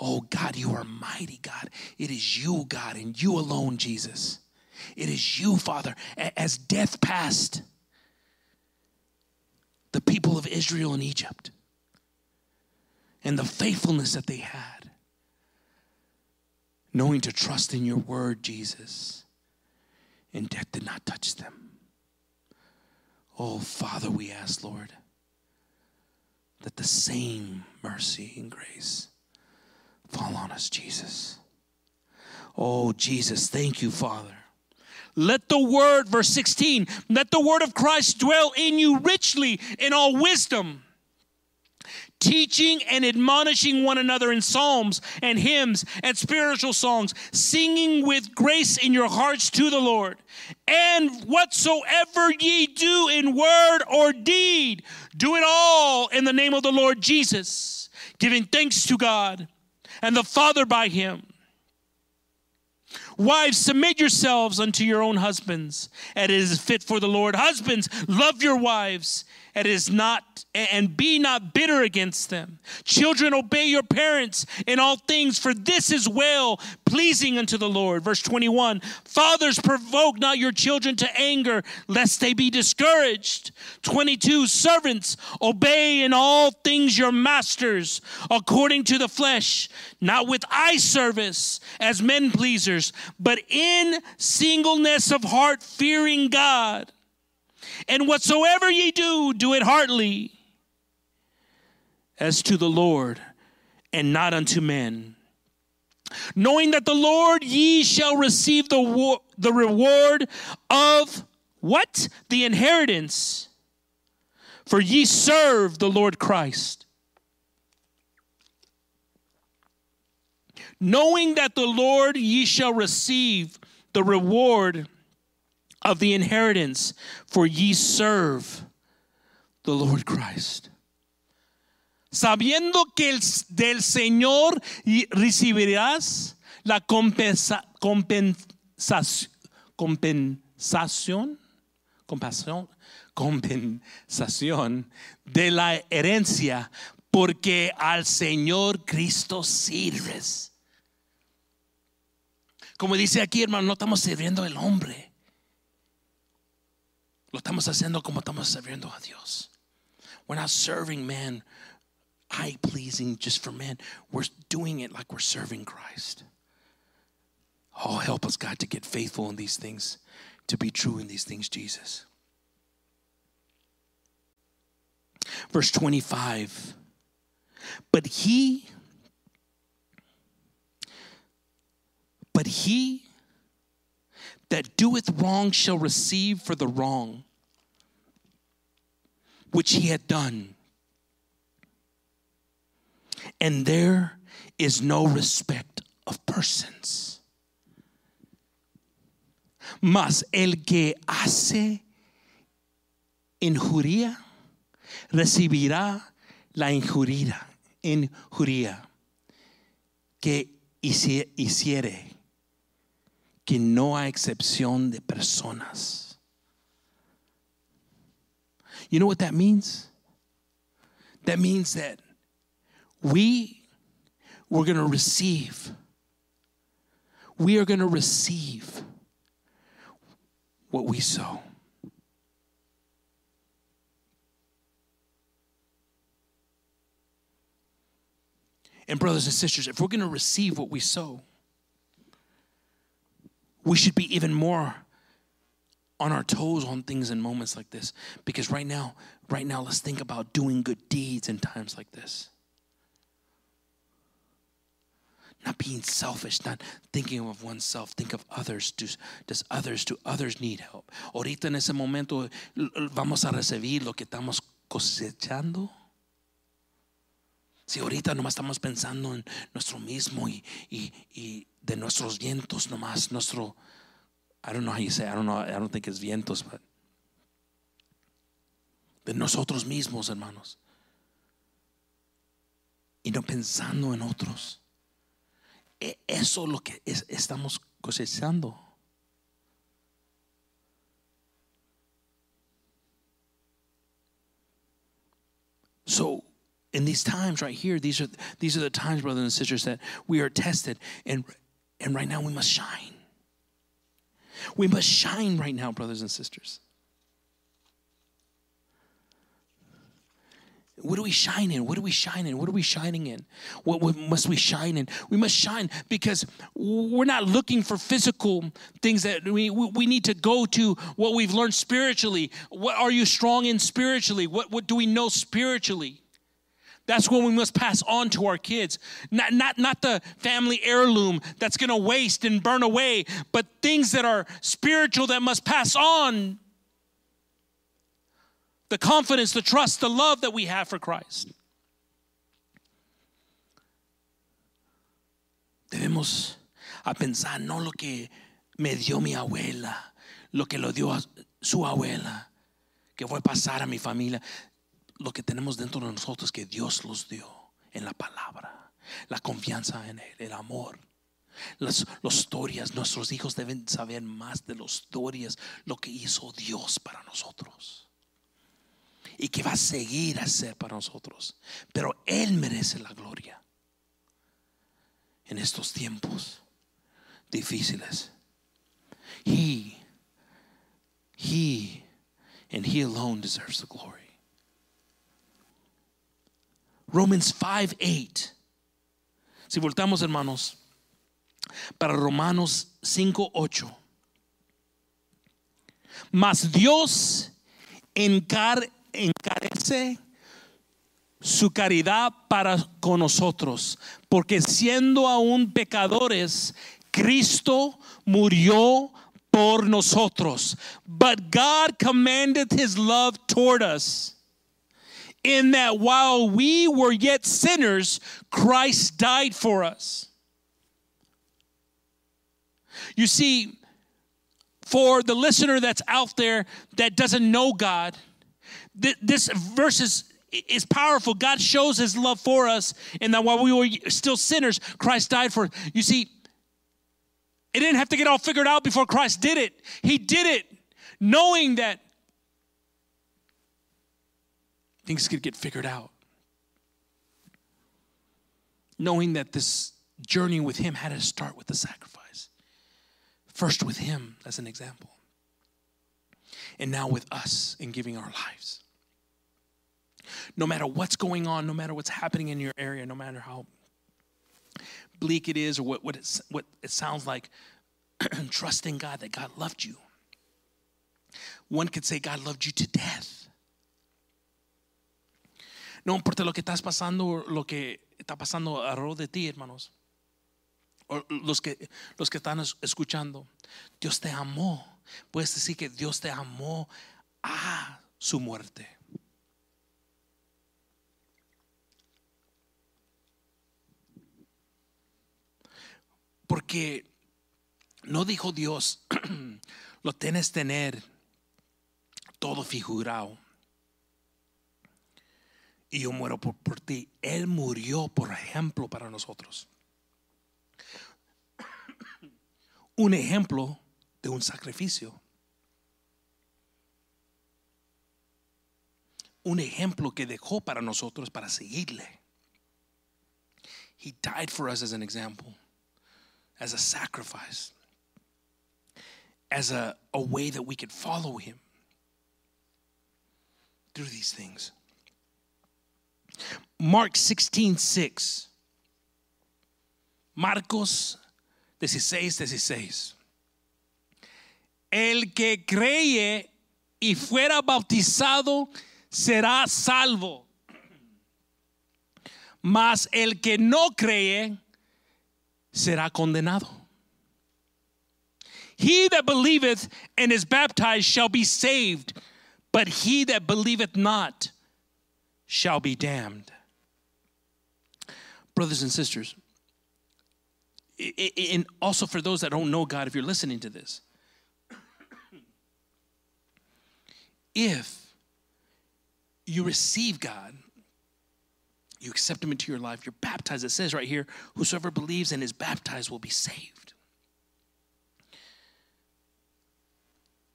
Oh God, you are mighty, God. It is you, God, and you alone, Jesus. It is you, Father. As death passed the people of Israel in Egypt and the faithfulness that they had, knowing to trust in your word, Jesus, and death did not touch them. Oh, Father, we ask, Lord, that the same mercy and grace fall on us, Jesus. Oh, Jesus, thank you, Father. Let the word, verse 16, let the word of Christ dwell in you richly in all wisdom, teaching and admonishing one another in psalms and hymns and spiritual songs, singing with grace in your hearts to the Lord. And whatsoever ye do in word or deed, do it all in the name of the Lord Jesus, giving thanks to God and the Father by him. Wives, submit yourselves unto your own husbands, and it is fit for the Lord. Husbands, love your wives, and it is not and be not bitter against them. Children, obey your parents in all things, for this is well pleasing unto the Lord. Verse 21 Fathers, provoke not your children to anger, lest they be discouraged. 22 Servants, obey in all things your masters according to the flesh, not with eye service as men pleasers, but in singleness of heart, fearing God. And whatsoever ye do, do it heartily as to the Lord and not unto men. Knowing that the Lord ye shall receive the, wo- the reward of what? The inheritance. For ye serve the Lord Christ. Knowing that the Lord ye shall receive the reward of the inheritance, for ye serve the Lord Christ. Sabiendo que el- del Señor recibirás la compensa- compensa- compensación, compasión, compensación de la herencia, porque al Señor Cristo sirves. Como dice aquí, hermano, no estamos sirviendo al hombre. Lo estamos haciendo como estamos sirviendo a Dios. We're not serving man, eye pleasing just for man. We're doing it like we're serving Christ. Oh, help us, God, to get faithful in these things, to be true in these things, Jesus. Verse 25. But he, but he that doeth wrong shall receive for the wrong which he had done. And there is no respect of persons. Mas el que hace injuria recibirá la injuria, injuria que hici- hiciere que no hay excepción de personas. You know what that means? That means that we we're going to receive. We are going to receive what we sow. And, brothers and sisters, if we're going to receive what we sow, we should be even more on our toes on things in moments like this. Because right now, right now, let's think about doing good deeds in times like this. Not being selfish, not thinking of oneself, think of others. Does, does others, do others need help? Ahorita en ese momento vamos a recibir lo que estamos cosechando. Si ahorita nomás estamos pensando en nuestro mismo y, y, y de nuestros vientos nomás, nuestro, I don't know how you say, I don't know, I don't think it's vientos, but de nosotros mismos, hermanos. Y no pensando en otros. E- Eso es lo que es- estamos cosechando. So in these times right here, these are these are the times, brothers and sisters, that we are tested, and and right now we must shine. We must shine right now, brothers and sisters. What do we shine in? What do we shine in? What are we shining in? What, what must we shine in? We must shine because we're not looking for physical things that we, we need to go to what we've learned spiritually. What are you strong in spiritually? What, what do we know spiritually? That's what we must pass on to our kids. Not, not, not the family heirloom that's going to waste and burn away, but things that are spiritual that must pass on. The confidence, the trust, the love that we have for Christ. Debemos a pensar no lo que me dio mi abuela, lo que lo dio a su abuela, que fue pasar a mi familia. Lo que tenemos dentro de nosotros que Dios los dio en la palabra, la confianza en Él, el amor. Las historias, nuestros hijos deben saber más de las historias, lo que hizo Dios para nosotros y que va a seguir a hacer para nosotros. Pero Él merece la gloria en estos tiempos difíciles. He, He, and He alone deserves the glory. Romans 5 8. Si voltamos, hermanos, para Romanos 5 8. Mas Dios encar- encarece su caridad para con nosotros, porque siendo aún pecadores, Cristo murió por nosotros. But God commanded his love toward us in that while we were yet sinners, Christ died for us. You see, for the listener that's out there that doesn't know God, th- this verse is, is powerful. God shows his love for us, and that while we were still sinners, Christ died for us. You see, it didn't have to get all figured out before Christ did it. He did it knowing that things could get figured out. Knowing that this journey with Him had to start with the sacrifice. First with Him as an example, and now with us in giving our lives. No matter what's going on, no matter what's happening in your area, no matter how bleak it is or what, what, it's, what it sounds like, trusting God that God loved you. One could say God loved you to death. No importa lo que estás pasando, lo que está pasando alrededor de ti, hermanos. O los que, los que están es- escuchando. Dios te amó. Puedes decir que Dios te amó a su muerte. Porque no dijo Dios, lo tienes tener todo figurado. Y yo muero por, por ti. Él murió, por ejemplo, para nosotros. Un ejemplo de un sacrificio. un ejemplo que dejó para nosotros para seguirle. He died for us as an example, as a sacrifice, as a, a way that we could follow him through these things. Mark 16, 6. Marcos 16, 16. El que cree y fuera bautizado será salvo. Mas el que no cree será condenado. He that believeth and is baptized shall be saved, but he that believeth not shall be damned. Brothers and sisters, and also for those that don't know God, if you're listening to this, if you receive God, you accept Him into your life, you're baptized. It says right here, whosoever believes and is baptized will be saved.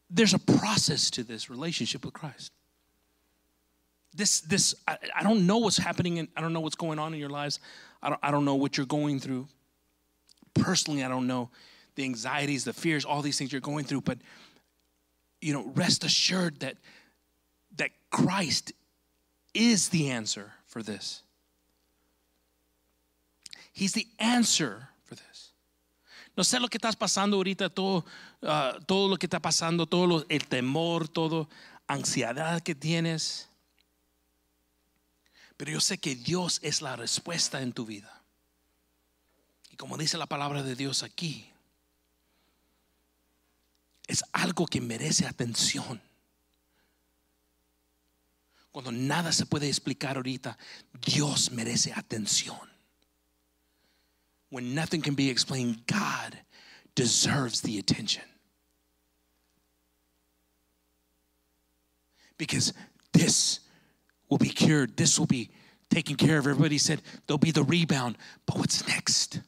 There's a process to this relationship with Christ. This, this, I, I don't know what's happening, and I don't know what's going on in your lives. I don't, I don't know what you're going through. Personally, I don't know the anxieties, the fears, all these things you're going through, but you know, rest assured that that Christ is the answer for this. He's the answer for this. No sé lo que estás pasando ahorita, todo, ah, todo lo que está pasando, todo lo- el temor, todo ansiedad que tienes. Pero yo sé que Dios es la respuesta en tu vida. Y como dice la palabra de Dios aquí, es algo que merece atención. Cuando nada se puede explicar ahorita, Dios merece atención. When nothing can be explained, God deserves the attention. Because this will be cured, this will be taken care of. Everybody said there'll be the rebound, but what's next?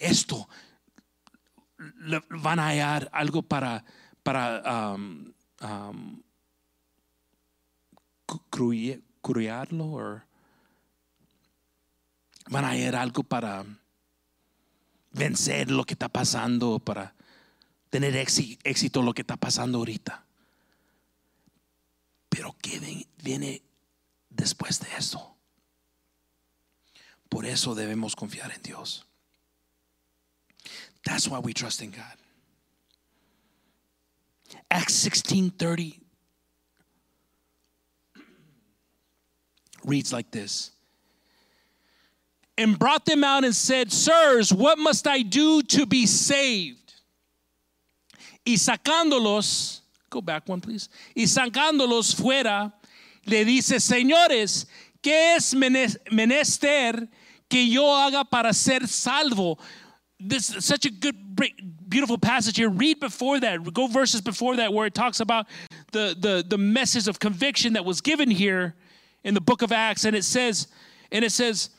Esto van a hallar algo para, para um, um, cu- cruye- curiarlo o van a hallar algo para vencer lo que está pasando, para tener éxi- éxito lo que está pasando ahorita. Pero ¿qué viene después de esto? Por eso debemos confiar en Dios. That's why we trust in God. Acts 16:30 reads like this. And brought them out and said, Sirs, what must I do to be saved? Y sacándolos, go back one please. Y sacándolos fuera, le dice, Señores, ¿qué es menester que yo haga para ser salvo? This is such a good, beautiful passage here. Read before that, go verses before that, where it talks about the, the, the message of conviction that was given here in the book of Acts. And it says, and it says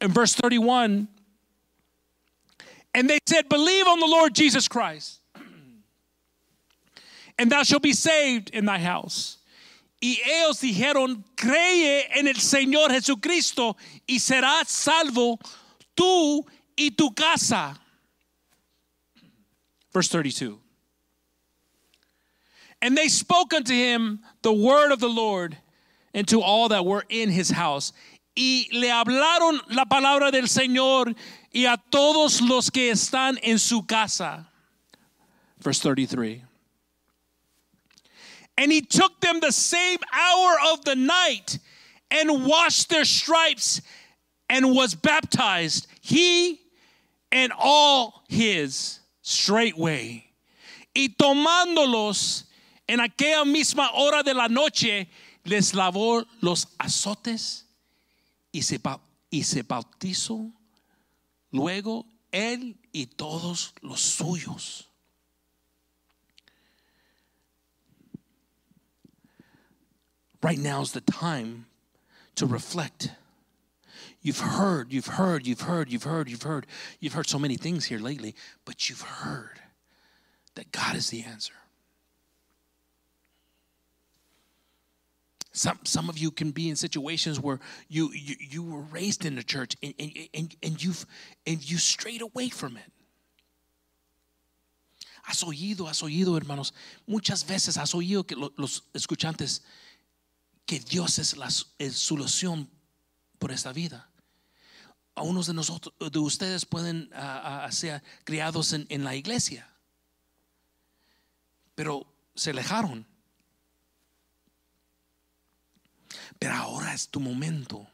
in verse 31, and they said, Believe on the Lord Jesus Christ, and thou shalt be saved in thy house. Y ellos dijeron, cree en el Señor Jesucristo y serás salvo tú y tu casa. Verse 32. And they spoke unto him the word of the Lord and to all that were in his house. Y le hablaron la palabra del Señor y a todos los que están en su casa. Verse 33. And he took them the same hour of the night and washed their stripes and was baptized, he and all his straightway. Y tomándolos en aquella misma hora de la noche, les lavó los azotes y se, y se bautizó luego él y todos los suyos. Right now is the time to reflect. You've heard, you've heard, you've heard, you've heard, you've heard, you've heard so many things here lately, but you've heard that God is the answer. Some, some of you can be in situations where you, you, you were raised in the church and, and, and, and, you've, and you strayed away from it. Has oído, has oído, hermanos. Muchas veces has oído que los escuchantes que Dios es la solución por esta vida. A unos de nosotros, de ustedes pueden ah, ah, ser criados en, en la iglesia, pero se alejaron. Pero ahora es tu momento.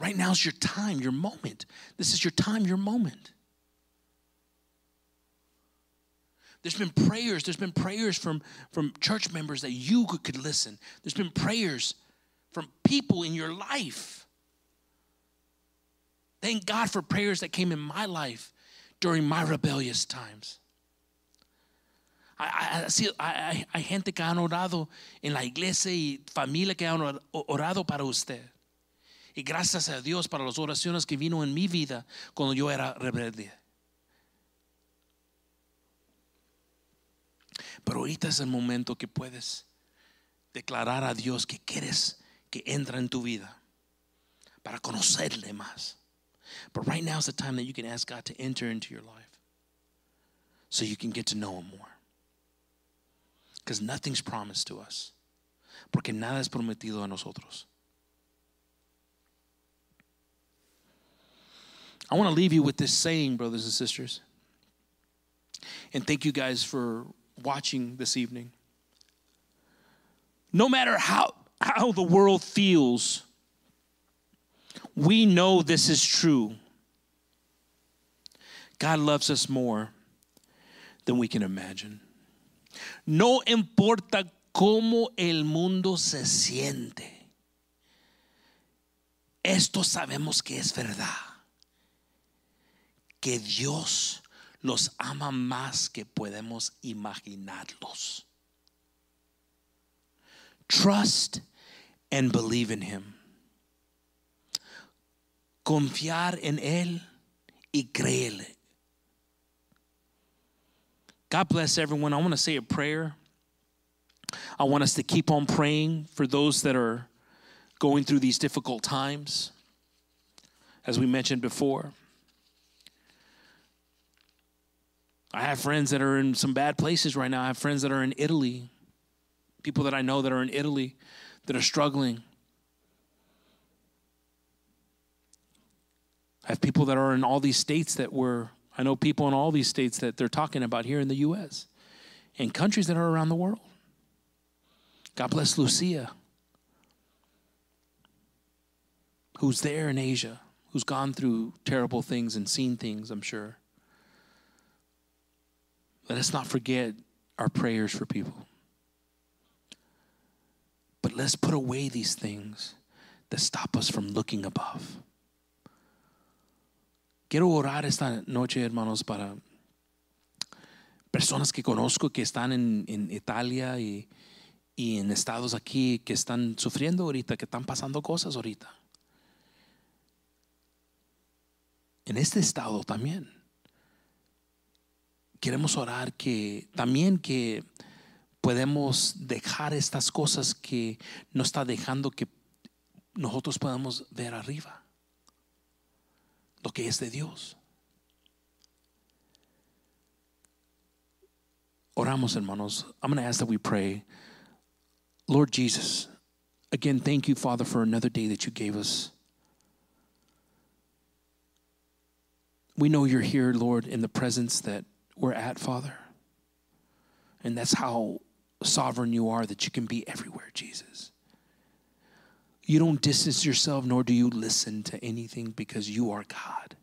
Right now is your time, your moment. This is your time, your moment. There's been prayers, there's been prayers from, from church members that you could, could listen. There's been prayers from people in your life. Thank God for prayers that came in my life during my rebellious times. I hay- hay- hay gente que han orado en la iglesia y familia que han orado para usted. Y gracias a Dios para las oraciones que vino en mi vida cuando yo era rebelde. Pero ahorita es el momento que puedes declarar a Dios que quieres que entra en tu vida para conocerle más. But right now is the time that you can ask God to enter into your life so you can get to know Him more. Because nothing's promised to us. Porque nada es prometido a nosotros. I want to leave you with this saying, brothers and sisters. And thank you guys for watching this evening. No matter how, how the world feels, we know this is true. God loves us more than we can imagine. No importa cómo el mundo se siente. Esto sabemos que es verdad. Que Dios los ama más que podemos imaginarlos. Trust and believe in Him. Confiar en Él y créele. God bless everyone. I want to say a prayer. I want us to keep on praying for those that are going through these difficult times, as we mentioned before. I have friends that are in some bad places right now. I have friends that are in Italy, people that I know that are in Italy that are struggling. I have people that are in all these states that were, I know people in all these states that they're talking about here in the U.S. and countries that are around the world. God bless Lucia, who's there in Asia, who's gone through terrible things and seen things, I'm sure. Let us not forget our prayers for people. But let's put away these things that stop us from looking above. Quiero orar esta noche, hermanos, para personas que conozco que están en, en Italia y, y en estados aquí que están sufriendo ahorita, que están pasando cosas ahorita. En este estado también. Queremos orar que también que podemos dejar estas cosas que nos está dejando que nosotros podamos ver arriba lo que es de Dios. Oramos, hermanos. I'm going to ask that we pray. Lord Jesus, again, thank you, Father, for another day that you gave us. We know you're here, Lord, in the presence that we're at, Father. And that's how sovereign you are, that you can be everywhere, Jesus. You don't distance yourself, nor do you listen to anything because you are God.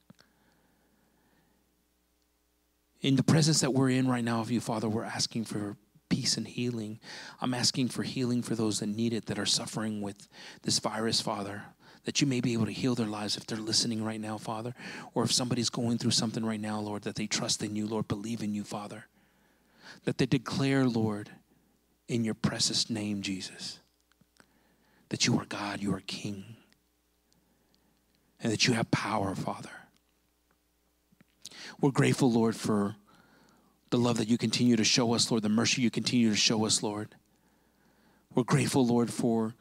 In the presence that we're in right now of you, Father, we're asking for peace and healing. I'm asking for healing for those that need it, that are suffering with this virus, Father. That you may be able to heal their lives if they're listening right now, Father. Or if somebody's going through something right now, Lord, that they trust in you, Lord, believe in you, Father. That they declare, Lord, in your precious name, Jesus, that you are God, you are King, and that you have power, Father. We're grateful, Lord, for the love that you continue to show us, Lord, the mercy you continue to show us, Lord. We're grateful, Lord, for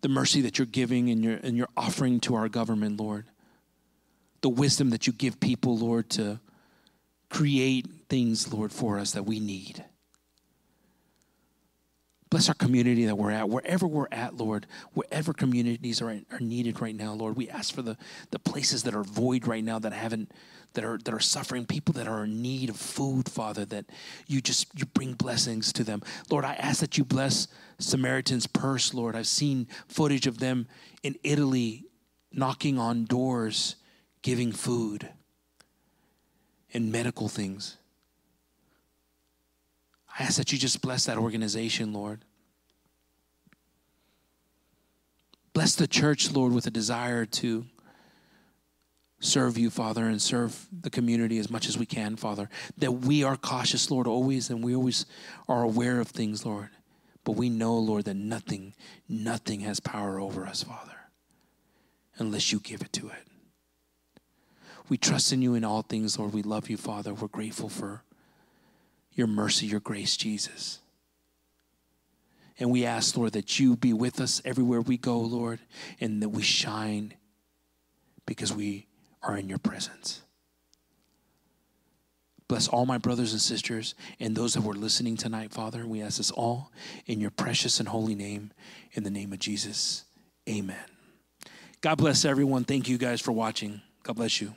the mercy that you're giving and you're, and you're offering to our government, Lord. The wisdom that you give people, Lord, to create things, Lord, for us that we need. Bless our community that we're at, wherever we're at, Lord, wherever communities are, are needed right now, Lord. We ask for the, the places that are void right now that haven't that are that are suffering, people that are in need of food, Father, that you just you bring blessings to them. Lord, I ask that you bless Samaritan's Purse, Lord. I've seen footage of them in Italy knocking on doors, giving food and medical things. I ask that you just bless that organization, Lord. Bless the church, Lord, with a desire to serve you, Father, and serve the community as much as we can, Father. That we are cautious, Lord, always, and we always are aware of things, Lord. But we know, Lord, that nothing, nothing has power over us, Father, unless you give it to it. We trust in you in all things, Lord. We love you, Father. We're grateful for your mercy, your grace, Jesus. And we ask, Lord, that you be with us everywhere we go, Lord, and that we shine because we are in your presence. Bless all my brothers and sisters and those that were listening tonight, Father. We ask this all in your precious and holy name, in the name of Jesus. Amen. God bless everyone. Thank you guys for watching. God bless you.